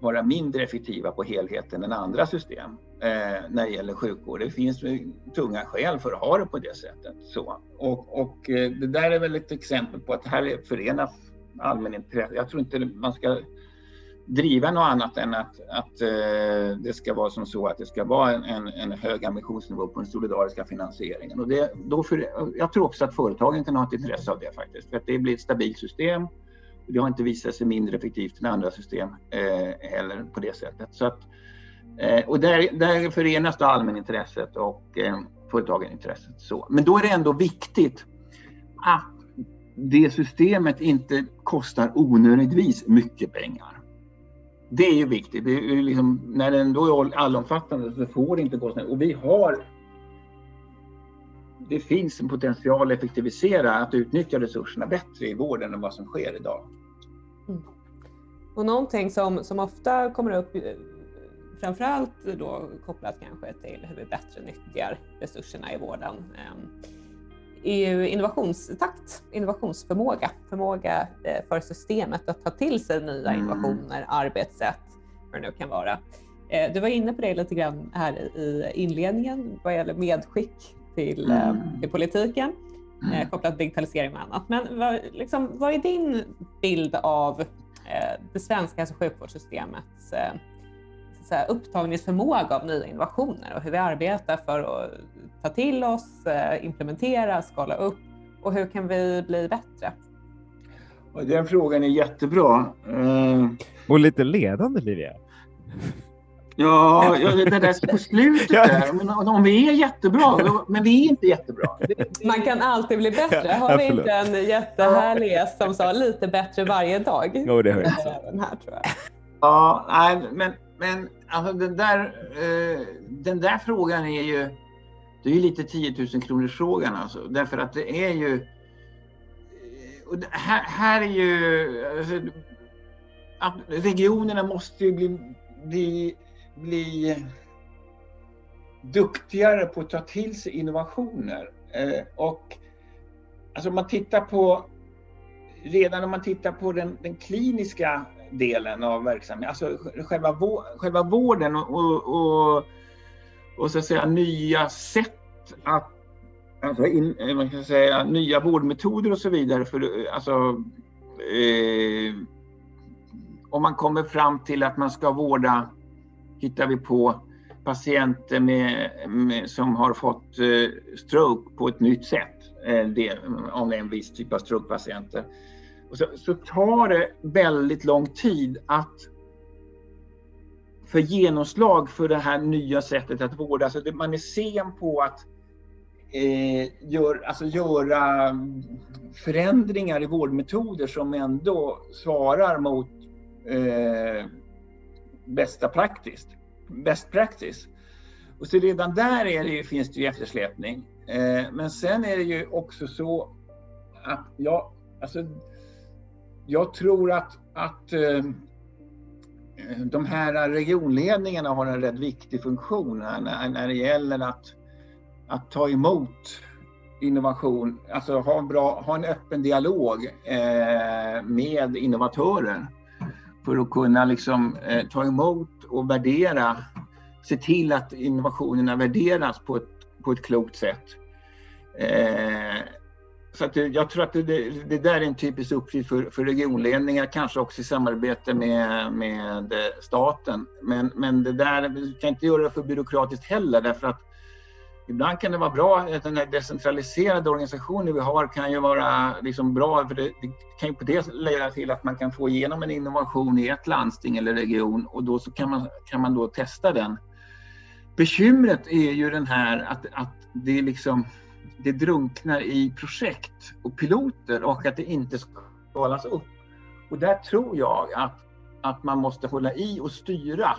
Speaker 3: vara mindre effektiva på helheten än andra system eh, när det gäller sjukvård. Det finns tunga skäl för att ha det på det sättet. Så. Och, och eh, det där är väl ett exempel på att det här förenas allmänintresse. Jag tror inte man ska driva något annat än att, att eh, det ska vara som så att det ska vara en, en hög ambitionsnivå på den solidariska finansieringen. Och det, då för, jag tror också att företagen kan ha ett intresse av det faktiskt, för att det blir ett stabilt system det har inte visat sig mindre effektivt än andra system eh, heller på det sättet. Så att, eh, och där, där förenas då allmänintresset och eh, företagenintresset. Så. Men då är det ändå viktigt att det systemet inte kostar onödigtvis mycket pengar. Det är ju viktigt. Det är liksom, när den då är allomfattande så får det inte gå snett. Och vi har det finns en potential att effektivisera, att utnyttja resurserna bättre i vården än vad som sker idag. Mm.
Speaker 2: Och någonting som, som ofta kommer upp, eh, framförallt då kopplat kanske till hur vi bättre nyttjar resurserna i vården, eh, innovationstakt, innovationsförmåga, förmåga eh, för systemet att ta till sig nya mm. innovationer, arbetssätt, vad det nu kan vara. Eh, du var inne på det lite grann här i inledningen vad gäller medskick till, mm. till politiken mm. kopplat till digitalisering och annat. Men vad, liksom, vad är din bild av eh, det svenska hälso och sjukvårdssystemets eh, säga, upptagningsförmåga av nya innovationer och hur vi arbetar för att ta till oss, eh, implementera, skala upp och hur kan vi bli bättre?
Speaker 3: Den frågan är jättebra. Eh,
Speaker 1: och lite ledande Livia.
Speaker 3: Ja, det där på slutet där. Men om vi är jättebra, men vi är inte jättebra.
Speaker 2: Man kan alltid bli bättre. Har vi inte en jättehärlig som sa lite bättre varje dag?
Speaker 1: Jo, det har jag.
Speaker 2: Den här, tror jag.
Speaker 3: Ja, nej, men, men alltså den, där, eh, den där frågan är ju, det är ju lite 10 000 kronors frågan alltså. Därför att det är ju, eh, och här, här är ju, alltså, regionerna måste ju bli, bli, bli duktigare på att ta till sig innovationer. Eh, och alltså om man tittar på, redan om man tittar på den, den kliniska delen av verksamheten, alltså själva, själva vården och, och, och, och, så att säga nya sätt att Alltså in, eh, man kan säga nya vårdmetoder och så vidare. För, eh, alltså, eh, om man kommer fram till att man ska vårda, hittar vi på, patienter med, med som har fått eh, stroke på ett nytt sätt. Eh, det, om det är en viss typ av strokepatienter så, så tar det väldigt lång tid att för genomslag för det här nya sättet att vårda. Alltså det, man är sen på att eh, gör, alltså göra förändringar i vårdmetoder som ändå svarar mot eh, bästa praktiskt, best practice. Och så redan där är det finns det ju eftersläpning. Eh, men sen är det ju också så att ja, alltså jag tror att, att eh, de här regionledningarna har en rätt viktig funktion här när, när det gäller att, att ta emot innovation, alltså ha en, bra, ha en öppen dialog eh, med innovatörer för att kunna liksom, eh, ta emot och värdera, se till att innovationerna värderas på ett, på ett klokt sätt. Eh, så att jag tror att det, det, där är en typisk uppgift för, för regionledningar, kanske också i samarbete med, med staten. Men, men det där, vi kan inte göra det för byråkratiskt heller därför att ibland kan det vara bra att den här decentraliserade organisationen vi har kan ju vara liksom bra för det, det kan ju på det leda till att man kan få igenom en innovation i ett landsting eller region och då så kan man, kan man då testa den. Bekymret är ju den här att, att det är liksom det drunknar i projekt och piloter och att det inte skalas upp. Och där tror jag att, att man måste hålla i och styra.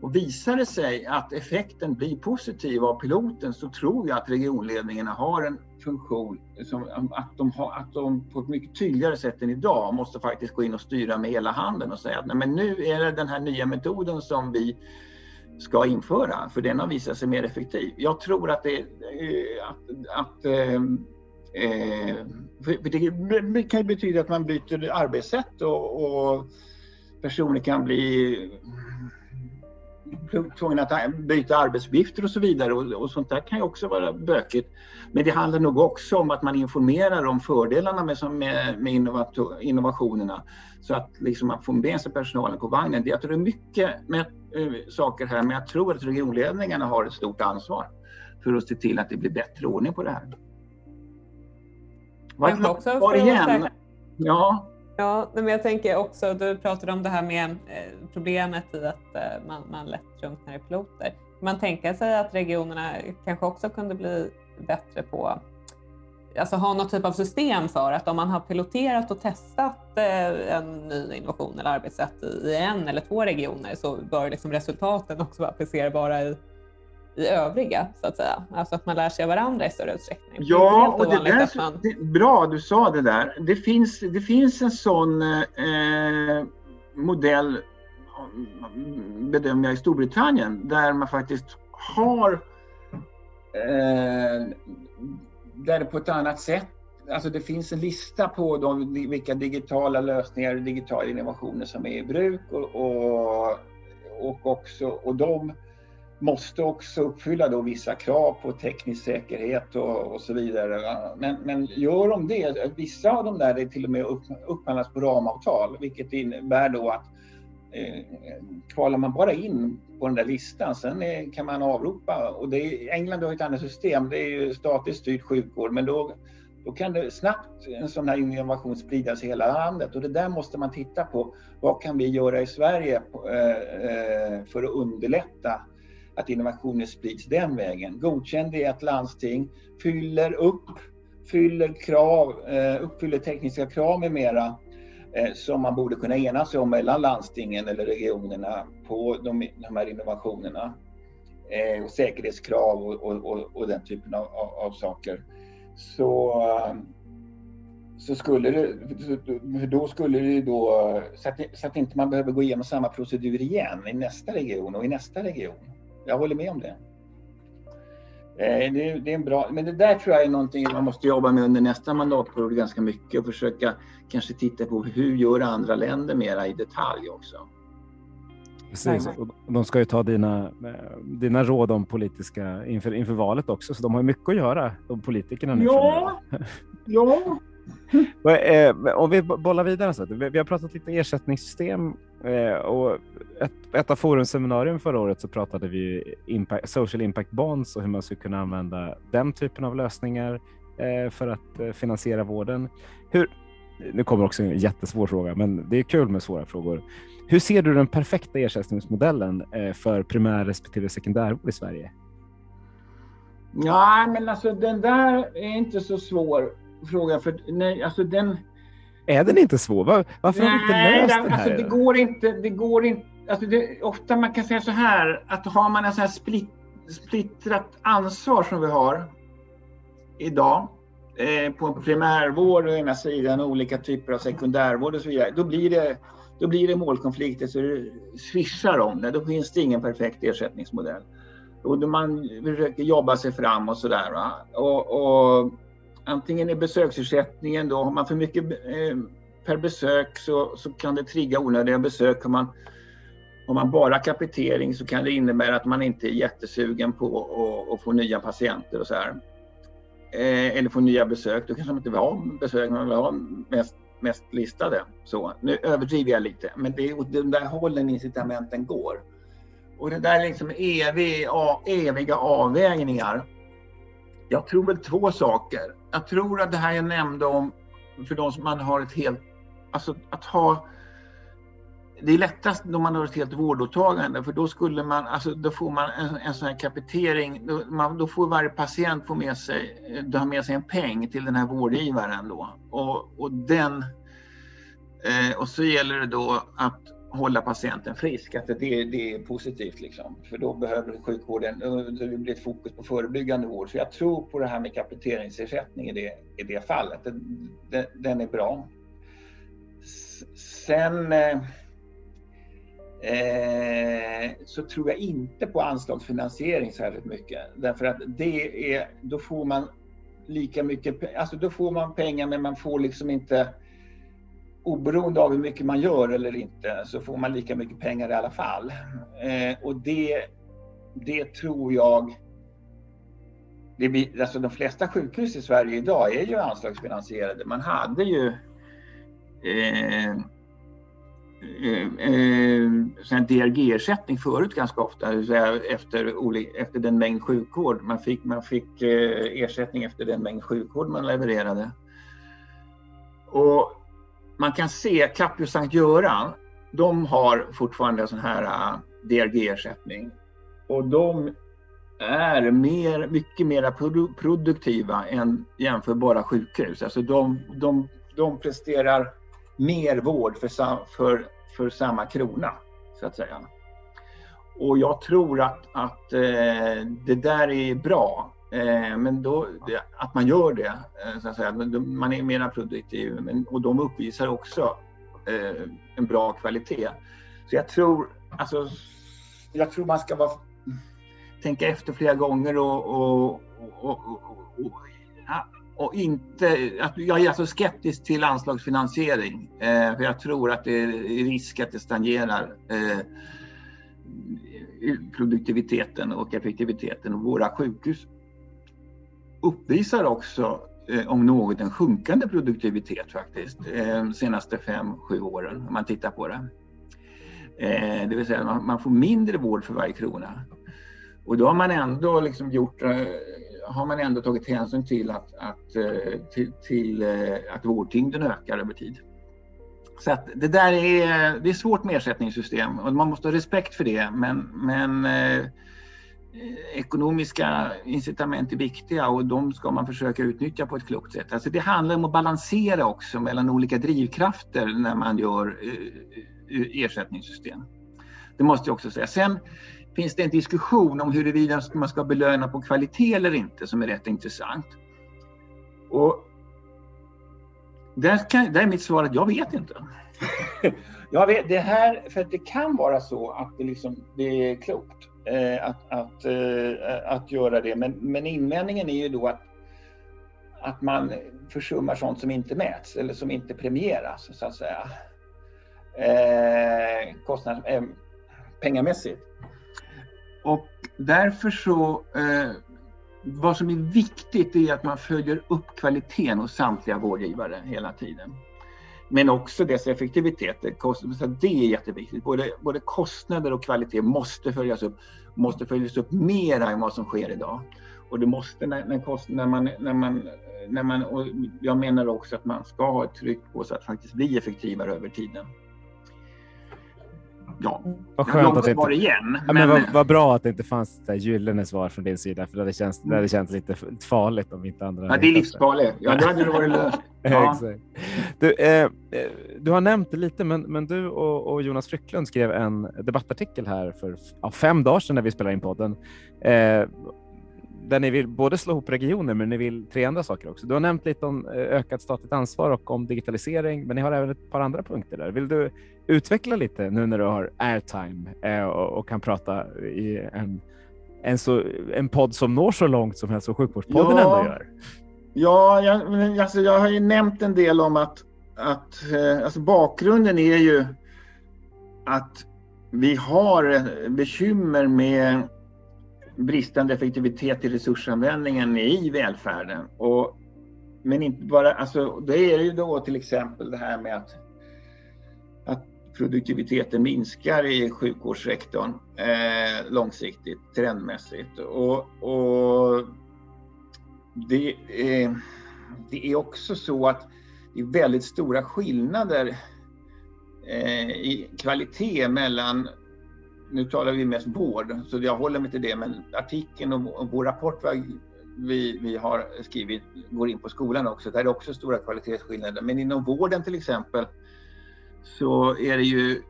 Speaker 3: Och visar det sig att effekten blir positiv av piloten så tror jag att regionledningarna har en funktion som att de, har, att de på ett mycket tydligare sätt än idag måste faktiskt gå in och styra med hela handen och säga att nej, men nu är det den här nya metoden som vi ska införa, för den har visat sig mer effektiv. Jag tror att det, eh, att, att eh, eh för det kan ju betyda att man byter arbetssätt och, och personer kan bli mm, tvungna att byta arbetsuppgifter och så vidare och, och, sånt där kan ju också vara bökigt. Men det handlar nog också om att man informerar om fördelarna med, med, med innovationerna så att liksom man får med sig personalen på vagnen. Jag tror det är mycket med, äh, saker här men jag tror att regionledningarna har ett stort ansvar för att se till att det blir bättre ordning på det här.
Speaker 2: Vad var igen? Ja. Ja, men jag tänker också, du pratade om det här med eh, problemet i att eh, man, man lätt drunknar i piloter. Man tänka sig att regionerna kanske också kunde bli bättre på alltså ha något typ av system för att om man har piloterat och testat eh, en ny innovation eller arbetssätt i en eller två regioner så bör liksom resultaten också vara applicerbara i, i övriga så att säga. Alltså att man lär sig av varandra i större utsträckning.
Speaker 3: Ja, och det där, man... det, bra du sa det där. Det finns, det finns en sån eh, modell bedömer jag i Storbritannien där man faktiskt har eh, där det på ett annat sätt, alltså det finns en lista på de, vilka digitala lösningar och digitala innovationer som är i bruk och, och, och, också, och de måste också uppfylla då vissa krav på teknisk säkerhet och, och så vidare. Men, men gör de det, vissa av de där är till och med upp, upphandlas på ramavtal, vilket innebär då att eh, kvalar man bara in på den där listan. Sen är, kan man avropa och det är, England har ett annat system. Det är ju statligt styrd sjukvård, men då, då kan det snabbt en sån här innovation spridas i hela landet och det där måste man titta på. Vad kan vi göra i Sverige eh, eh, för att underlätta att innovationer sprids den vägen? Godkänd i ett landsting, fyller upp, fyller krav, eh, uppfyller tekniska krav med mera Eh, som man borde kunna enas om mellan landstingen eller regionerna på de, de här innovationerna. Eh, och säkerhetskrav och, och, och, och, den typen av, av, av saker. Så, så skulle det, då skulle det då, så att, så att inte man behöver gå igenom samma procedur igen i nästa region och i nästa region. Jag håller med om det. Eh, det, det, är en bra, men det där tror jag är någonting man måste jobba med under nästa mandatperiod ganska mycket och försöka kanske titta på hur gör andra länder mera i detalj också.
Speaker 1: Precis, och de ska ju ta dina, eh, dina råd om politiska inför, inför valet också, så de har mycket att göra, de politikerna nu.
Speaker 3: Ja, ja.
Speaker 1: Eh, om vi bollar vidare, så vi har pratat lite ersättningssystem Eh, och ett, ett av forumseminarium förra året så pratade vi impact, social impact bonds och hur man skulle kunna använda den typen av lösningar eh, för att eh, finansiera vården. Hur, nu kommer också en jättesvår fråga, men det är kul med svåra frågor. Hur ser du den perfekta ersättningsmodellen eh, för primär respektive sekundärvård i Sverige?
Speaker 3: Ja, men alltså den där är inte så svår fråga. För nej, alltså den...
Speaker 1: Är den inte svår? Var, varför nej, har vi inte löst den, den
Speaker 3: här? Alltså, det går inte. Det går inte alltså det, ofta man kan säga så här att har man en så här split, splittrat ansvar som vi har idag Eh, på primärvård å ena sidan och olika typer av sekundärvård och så vidare, då blir det, då blir det målkonflikter så det svischar om det. Då finns det ingen perfekt ersättningsmodell. Och man försöker jobba sig fram och sådär. Och, och antingen i besöksersättningen då, har man för mycket eh, per besök så, så kan det trigga onödiga besök. Har man, har man bara kapitering så kan det innebära att man inte är jättesugen på att få nya patienter och så här eh, eller få nya besök. Då kanske man inte vill ha besök, man vill ha mest, mest listade. Så, nu överdriver jag lite, men det är åt den där hållen incitamenten går. Och det där är liksom evig, eviga avvägningar. Jag tror väl två saker. Jag tror att det här jag nämnde om, för de som man har ett helt, alltså att ha det är lättast när man har ett helt vårdåtagande för då skulle man, alltså då får man en, en sån här kapitering, då, man, då får varje patient få med sig, ha med sig en peng till den här vårdgivaren då. Och, och den, eh, och så gäller det då att hålla patienten frisk, att det, det är positivt liksom. För då behöver sjukvården, det blir ett fokus på förebyggande vård. Så jag tror på det här med kapiteringsersättning i det, i det fallet. Den, den är bra. Sen eh, eh, så tror jag inte på anslagsfinansiering särskilt mycket. Därför att det är, då får man lika mycket, alltså då får man pengar men man får liksom inte oberoende av hur mycket man gör eller inte så får man lika mycket pengar i alla fall. Eh, och det, det tror jag det blir, alltså de flesta sjukhus i Sverige idag är ju anslagsfinansierade. Man hade ju eh, eh, eh DRG-ersättning förut ganska ofta, efter, efter den mängd sjukvård. Man fick, man fick eh, ersättning efter den mängd sjukvård man levererade. Och man kan se Capio Sankt Göran, de har fortfarande sån här äh, DRG-ersättning. Och de är mer, mycket mer produktiva än jämförbara sjukhus. Alltså de, de, de presterar mer vård för, för, för samma krona, så att säga. Och jag tror att, att eh, det där är bra. Eh, men då, att man gör det, eh, så att säga. man är mer produktiv och de uppvisar också eh, en bra kvalitet. Så jag tror, alltså, jag tror man ska vara, tänka efter flera gånger och, och, och, och ja, och inte, jag är alltså skeptisk till anslagsfinansiering. Eh, för jag tror att det är risk att det stagnerar eh, produktiviteten och effektiviteten. Och våra sjukhus uppvisar också eh, om något en sjunkande produktivitet faktiskt eh, de senaste fem, sju åren om man tittar på det. Eh, det vill säga man, man får mindre vård för varje krona. Och då har man ändå liksom gjort har man ändå tagit hänsyn till att, att, till, till att vårdtyngden ökar över tid. Så att det där är, det är svårt med ersättningssystem och man måste ha respekt för det. Men, men eh, Eh, ekonomiska incitament är viktiga och de ska man försöka utnyttja på ett klokt sätt. Alltså det handlar om att balansera också mellan olika drivkrafter när man gör eh, eh, ersättningssystem. Det måste jag också säga. Sen finns det en diskussion om huruvida man ska belöna på kvalitet eller inte som är rätt intressant. Och där, kan, där är mitt svar att jag vet inte. jag vet, det här, för det kan vara så att det, liksom, det är klokt Eh, att, att, eh, att göra det. Men, men invändningen är ju då att, att man försummar sånt som inte mäts eller som inte premieras så att säga. Eh, kostnad, eh, pengamässigt. Och därför så eh, vad som är viktigt är att man följer upp kvaliteten hos samtliga vårdgivare hela tiden. Men också dess effektivitet. Det är jätteviktigt. Både, både kostnader och kvalitet måste följas upp. Måste följas upp mer än vad som sker idag. Och det måste när, när, kost, när man, när man, när man och jag menar också att man ska ha ett tryck på sig att faktiskt bli effektivare över tiden. Ja,
Speaker 1: vad skönt att det inte...
Speaker 3: igen.
Speaker 1: Ja, men vad, vad, bra att det inte fanns ett gyllene svar från din sida, för det hade känts, det hade känts lite farligt om inte andra...
Speaker 3: Ja, det är livsfarligt. Ja, då hade det varit löst. Ja.
Speaker 1: du, eh, du har nämnt det lite, men, men du och, och, Jonas Frycklund skrev en debattartikel här för ja, fem dagar sedan när vi spelade in podden. Eh, där ni vill både slå ihop regioner, men ni vill tre andra saker också. Du har nämnt lite om eh, ökat statligt ansvar och om digitalisering, men ni har även ett par andra punkter där. Vill du utveckla lite nu när du har airtime eh, och, kan prata i en, en, så, en podd som når så långt som hälso och sjukvårdspodden ja, ändå gör?
Speaker 3: Ja, jag, alltså jag har ju nämnt en del om att, att eh, alltså bakgrunden är ju att vi har bekymmer med bristande effektivitet i resursanvändningen i välfärden. Och, men inte bara, alltså, det är ju då till exempel det här med att, att produktiviteten minskar i sjukvårdssektorn eh, långsiktigt, trendmässigt. Och, och det, eh, det är också så att det är väldigt stora skillnader eh, i kvalitet mellan nu talar vi mest vård, så jag håller mig till det, men artikeln och, vår rapport vi, vi har skrivit går in på skolan också. Där är det också stora kvalitetsskillnader. Men inom vården till exempel så är det ju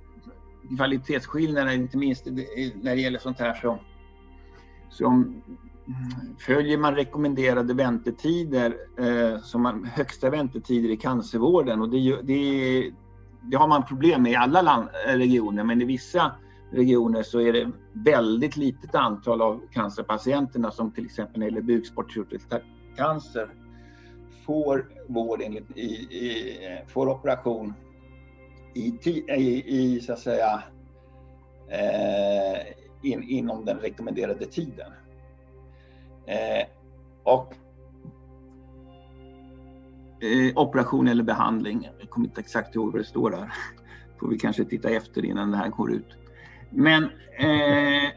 Speaker 3: kvalitetsskillnader, inte minst när det gäller sånt här som, som följer man rekommenderade väntetider, eh, som man, högsta väntetider i cancervården och det, det, det har man problem med i alla land, regioner, men i vissa regioner så är det väldigt litet antal av cancerpatienterna som till exempel när det gäller bukspottkörtelcancer får vård enligt, i, i, får operation i, i, i så att säga eh, in, inom den rekommenderade tiden. Eh, och eh, operation eller behandling, jag kommer inte exakt ihåg vad det står där, får vi kanske titta efter innan det här går ut. Men eh,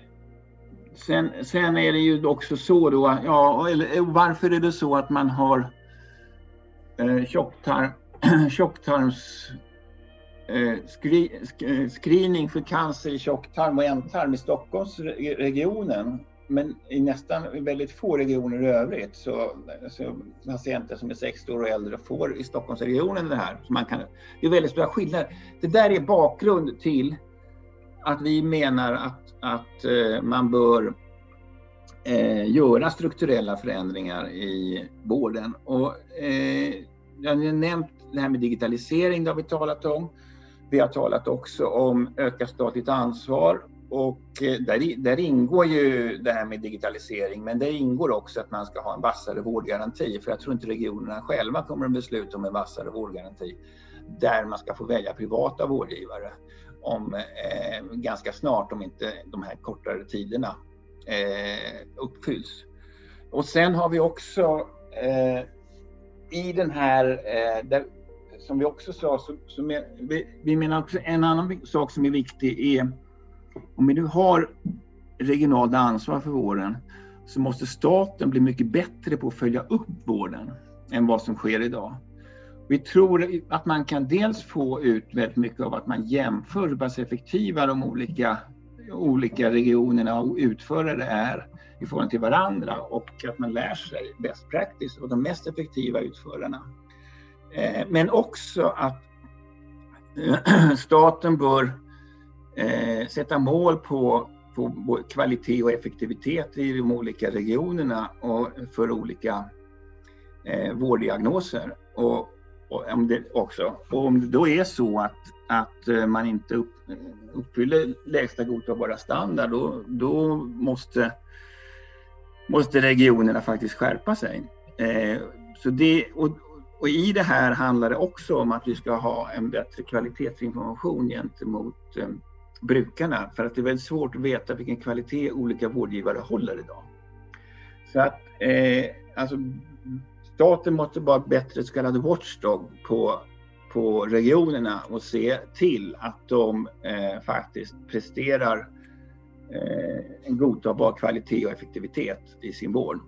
Speaker 3: sen, sen är det ju också så då, ja, eller eh, varför är det så att man har eh, tjocktar, tjocktarms eh, skri, eh, screening för cancer i tjocktarm och ändtarm i Stockholmsregionen. Men i nästan väldigt få regioner i övrigt så, så patienter som är 60 år och äldre får i Stockholmsregionen det här. Så man kan, det är väldigt stora skillnader. Det där är bakgrund till att vi menar att, att eh, man bör eh, göra strukturella förändringar i vården. Och, eh, jag har nämnt det här med digitalisering, det har vi talat om. Vi har talat också om ökat statligt ansvar och eh, där, där ingår ju det här med digitalisering, men det ingår också att man ska ha en vassare vårdgaranti, för jag tror inte regionerna själva kommer att besluta om en vassare vårdgaranti där man ska få välja privata vårdgivare om eh, ganska snart om inte de här kortare tiderna eh, uppfylls. Och sen har vi också eh, i den här, eh, där, som vi också sa, så, så med, vi, vi menar också en annan sak som är viktig är om vi nu har regionalt ansvar för vården så måste staten bli mycket bättre på att följa upp vården än vad som sker idag. Vi tror att man kan dels få ut väldigt mycket av att man jämför hur pass effektiva de olika, olika regionerna och utförare är i förhållande till varandra och att man lär sig best practice och de mest effektiva utförarna. Eh, men också att staten bör eh, sätta mål på, på kvalitet och effektivitet i de olika regionerna och för olika eh, vårddiagnoser. Och om det också. Och om det då är så att, att eh, man inte upp, uppfyller lägsta godtagbara standard, då, då måste måste regionerna faktiskt skärpa sig. Eh, så det, och, och, i det här handlar det också om att vi ska ha en bättre kvalitetsinformation gentemot eh, brukarna för att det är väldigt svårt att veta vilken kvalitet olika vårdgivare håller idag. Så att eh, alltså, staten måste vara bättre så kallad watchdog på, på regionerna och se till att de eh, faktiskt presterar Eh, en godtagbar kvalitet och effektivitet i sin vård.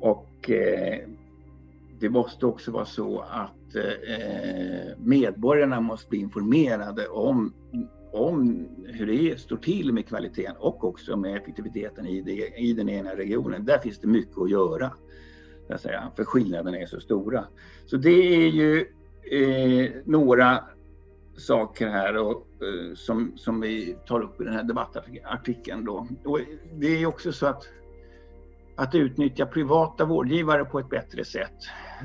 Speaker 3: Och eh, det måste också vara så att eh, medborgarna måste bli informerade om, om hur det står till med kvaliteten och också med effektiviteten i, det, i den ena regionen. Där finns det mycket att göra, jag säga, för skillnaderna är så stora. Så det är ju eh, några saker här och, eh, som, som vi tar upp i den här debattartikeln. Då. Och det är också så att, att utnyttja privata vårdgivare på ett bättre sätt,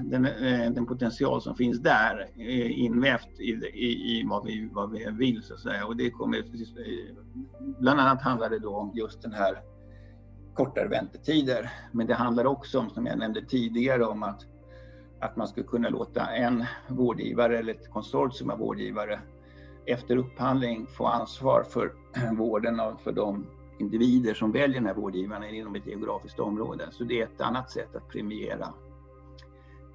Speaker 3: den, eh, den potential som finns där är invävt i, i, i, vad, vi, vad vi vill så att säga. Och det kommer, eh, bland annat handlar det då om just den här kortare väntetider. Men det handlar också om, som jag nämnde tidigare, om att att man skulle kunna låta en vårdgivare eller ett konsortium av vårdgivare efter upphandling få ansvar för vården och för de individer som väljer den här vårdgivaren inom ett geografiskt område. Så det är ett annat sätt att premiera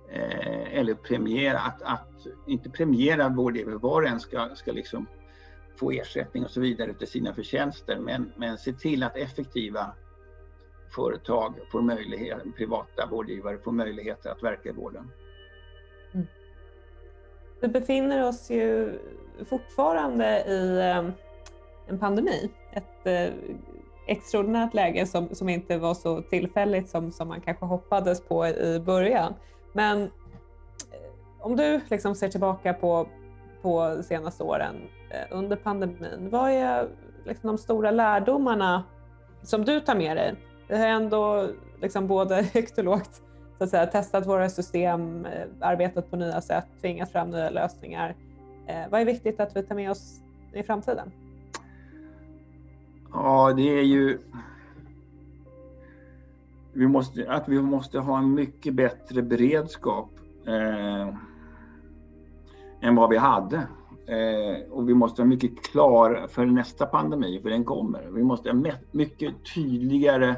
Speaker 3: eh, eller premiera, att, att, inte premiera vårdgivare, var och en ska, ska liksom få ersättning och så vidare efter sina förtjänster, men, men se till att effektiva företag får möjlighet, privata vårdgivare får möjligheter att verka i vården. Mm.
Speaker 2: Vi befinner oss ju fortfarande i eh, en pandemi, ett eh, extraordinärt läge som, som inte var så tillfälligt som, som man kanske hoppades på i början. Men eh, om du liksom ser tillbaka på, på senaste åren under pandemin, vad är liksom de stora lärdomarna som du tar med dig vi har ändå liksom både högt och lågt så att säga, testat våra system, eh, arbetat på nya sätt, tvingat fram nya lösningar. Eh, vad är viktigt att vi tar med oss i framtiden?
Speaker 3: Ja, det är ju vi måste, att vi måste ha en mycket bättre beredskap eh, än vad vi hade. Eh, och vi måste vara mycket klar för nästa pandemi, för den kommer. Vi måste ha mycket tydligare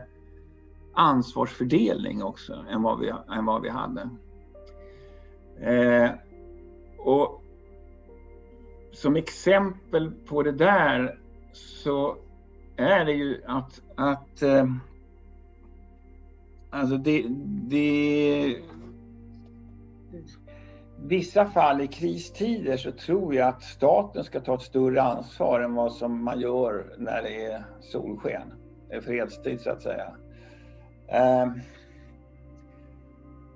Speaker 3: ansvarsfördelning också än vad vi, än vad vi hade. Eh, och som exempel på det där så är det ju att, att eh, alltså det, det vissa fall i kristider så tror jag att staten ska ta ett större ansvar än vad som man gör när det är solsken, eh, fredstid så att säga. Ehm,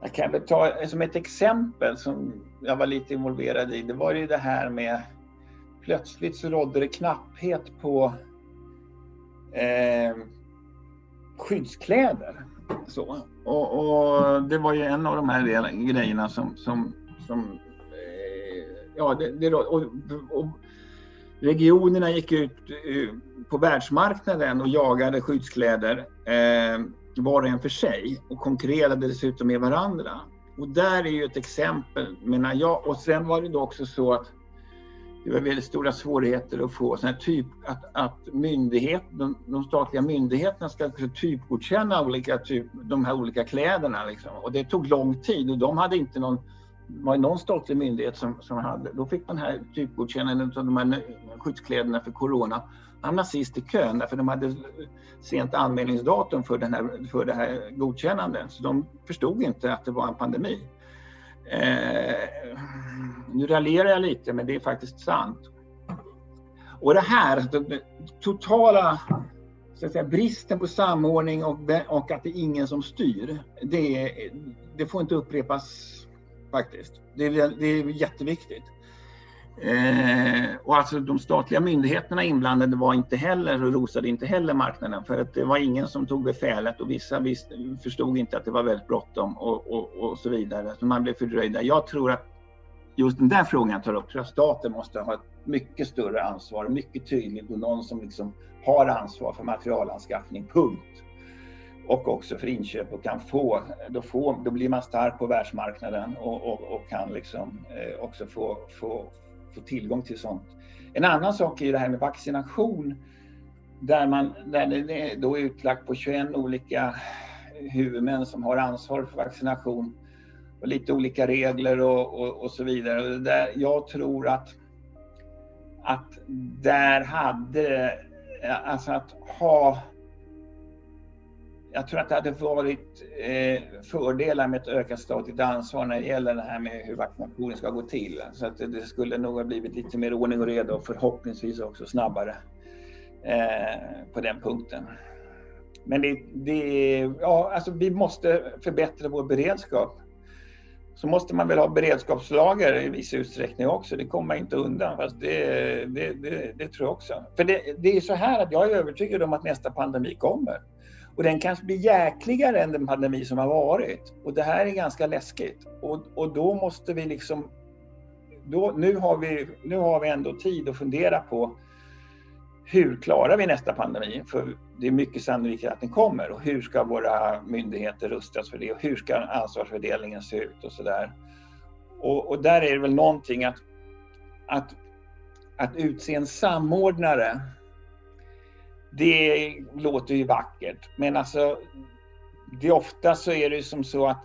Speaker 3: jag kan väl ta som ett exempel som jag var lite involverad i. Det var ju det här med plötsligt så rådde det knapphet på eh, skyddskläder. Så. Och, och, det var ju en av de här grejerna som, som, som eh, ja, det, det, och, och, regionerna gick ut eh, på världsmarknaden och jagade skyddskläder. Eh, var och en för sig och konkurrerade dessutom med varandra. Och där är ju ett exempel, menar jag. Och sen var det då också så att det var väldigt stora svårigheter att få sån här typ, att, att myndighet, de, de statliga myndigheterna ska typgodkänna olika typ, de här olika kläderna. Liksom. Och det tog lång tid och de hade inte någon var någon statlig myndighet som, som hade, då fick man här typgodkännandet av de här skyddskläderna för corona hamna sist i kön därför de hade sent anmälningsdatum för, den här, för det här godkännandet. Så de förstod inte att det var en pandemi. Eh, nu raljerar jag lite, men det är faktiskt sant. Och det här, alltså, den totala så att säga, bristen på samordning och, och att det är ingen som styr, det, det får inte upprepas faktiskt. Det är, det är jätteviktigt. Eh, och alltså de statliga myndigheterna inblandade var inte heller och rosade inte heller marknaden för att det var ingen som tog befälet och vissa visst, förstod inte att det var väldigt bråttom och, och, och så vidare. Så man blev fördröjda. Jag tror att just den där frågan jag tar upp, tror jag staten måste ha ett mycket större ansvar, mycket tydligt och någon som liksom har ansvar för materialanskaffning, punkt. Och också för inköp och kan få, då, få, då blir man stark på världsmarknaden och, och, och kan liksom eh, också få, få, få tillgång till sånt. En annan sak är ju det här med vaccination där, man, där det då är utlagt på 21 olika huvudmän som har ansvar för vaccination och lite olika regler och, och, och så vidare. Där jag tror att, att där hade, alltså att ha jag tror att det hade varit eh, fördelar med ett ökat statligt ansvar när det gäller det här med hur vaccinationen ska gå till. Så att det, det skulle nog ha blivit lite mer ordning och reda och förhoppningsvis också snabbare eh, på den punkten. Men det, det, ja, alltså vi måste förbättra vår beredskap. Så måste man väl ha beredskapslager i viss utsträckning också. Det kommer man inte undan. Fast det, det, det, det tror jag också. För det, det är så här att jag är övertygad om att nästa pandemi kommer. Och den kanske blir jäkligare än den pandemi som har varit. Och det här är ganska läskigt. Och, och då måste vi liksom... Då, nu, har vi, nu har vi ändå tid att fundera på hur klarar vi nästa pandemi? För det är mycket sannolikt att den kommer. Och hur ska våra myndigheter rustas för det? Och hur ska ansvarsfördelningen se ut och sådär? Och, och där är det väl någonting att, att, att utse en samordnare det låter ju vackert, men alltså det ofta så är det som så att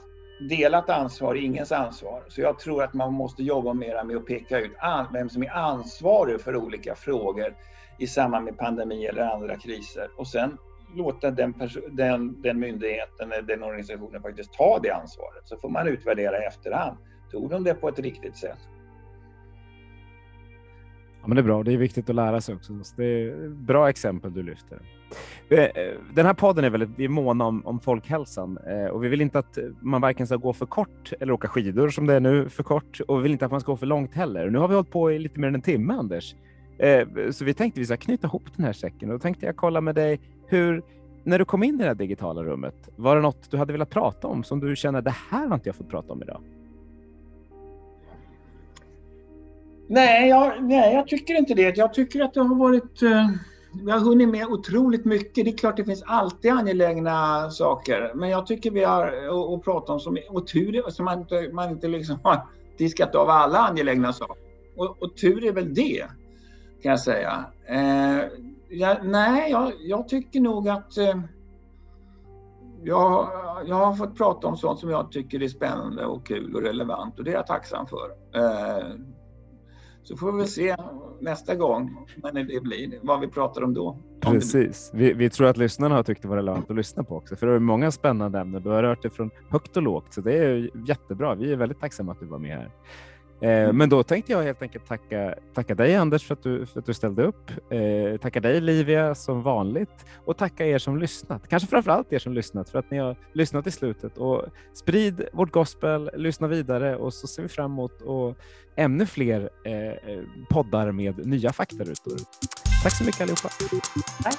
Speaker 3: delat ansvar är ingens ansvar. Så jag tror att man måste jobba mera med att peka ut vem som är ansvarig för olika frågor i samband med pandemi eller andra kriser och sen låta den, den, den myndigheten eller den organisationen faktiskt ta det ansvaret. Så får man utvärdera i efterhand. Tog de det på ett riktigt sätt?
Speaker 1: Ja, men det är bra. Det är viktigt att lära sig också. Det är bra exempel du lyfter. Eh, den här podden är väldigt, vi är måna om, om folkhälsan eh, och vi vill inte att man varken ska gå för kort eller åka skidor som det är nu för kort och vi vill inte att man ska gå för långt heller. Nu har vi hållit på i lite mer än en timme, Anders. Eh, så vi tänkte vi ska knyta ihop den här säcken och då tänkte jag kolla med dig hur, när du kom in i det här digitala rummet, var det något du hade velat prata om som du känner det här har inte jag fått prata om idag?
Speaker 3: Nej jag, nej, jag tycker inte det. Jag tycker att det har varit... Uh, vi har hunnit med otroligt mycket. Det är klart det finns alltid angelägna saker. Men jag tycker vi har att prata om som och tur som man inte, man inte liksom har diskat av alla angelägna saker. Och, och tur är väl det, kan jag säga. Eh, uh, jag, nej, jag, jag, tycker nog att uh, jag, jag har fått prata om sånt som jag tycker är spännande och kul och relevant och det är jag tacksam för. Så får vi se nästa gång när det blir, vad vi pratar om då.
Speaker 1: Precis. Vi, vi, tror att lyssnarna har tyckt det var relevant att lyssna på också, för det är många spännande ämnen. Du har rört det från högt och lågt, så det är jättebra. Vi är väldigt tacksamma att du var med här. Eh, mm. Men då tänkte jag helt enkelt tacka, tacka dig Anders för att, du, för att du ställde upp. Eh, tacka dig Livia som vanligt och tacka er som lyssnat. Kanske framför allt er som lyssnat för att ni har lyssnat i slutet och sprid vårt gospel, lyssna vidare och så ser vi fram emot och ännu fler eh, poddar med nya faktarutor. Tack så mycket allihopa.
Speaker 2: Tack.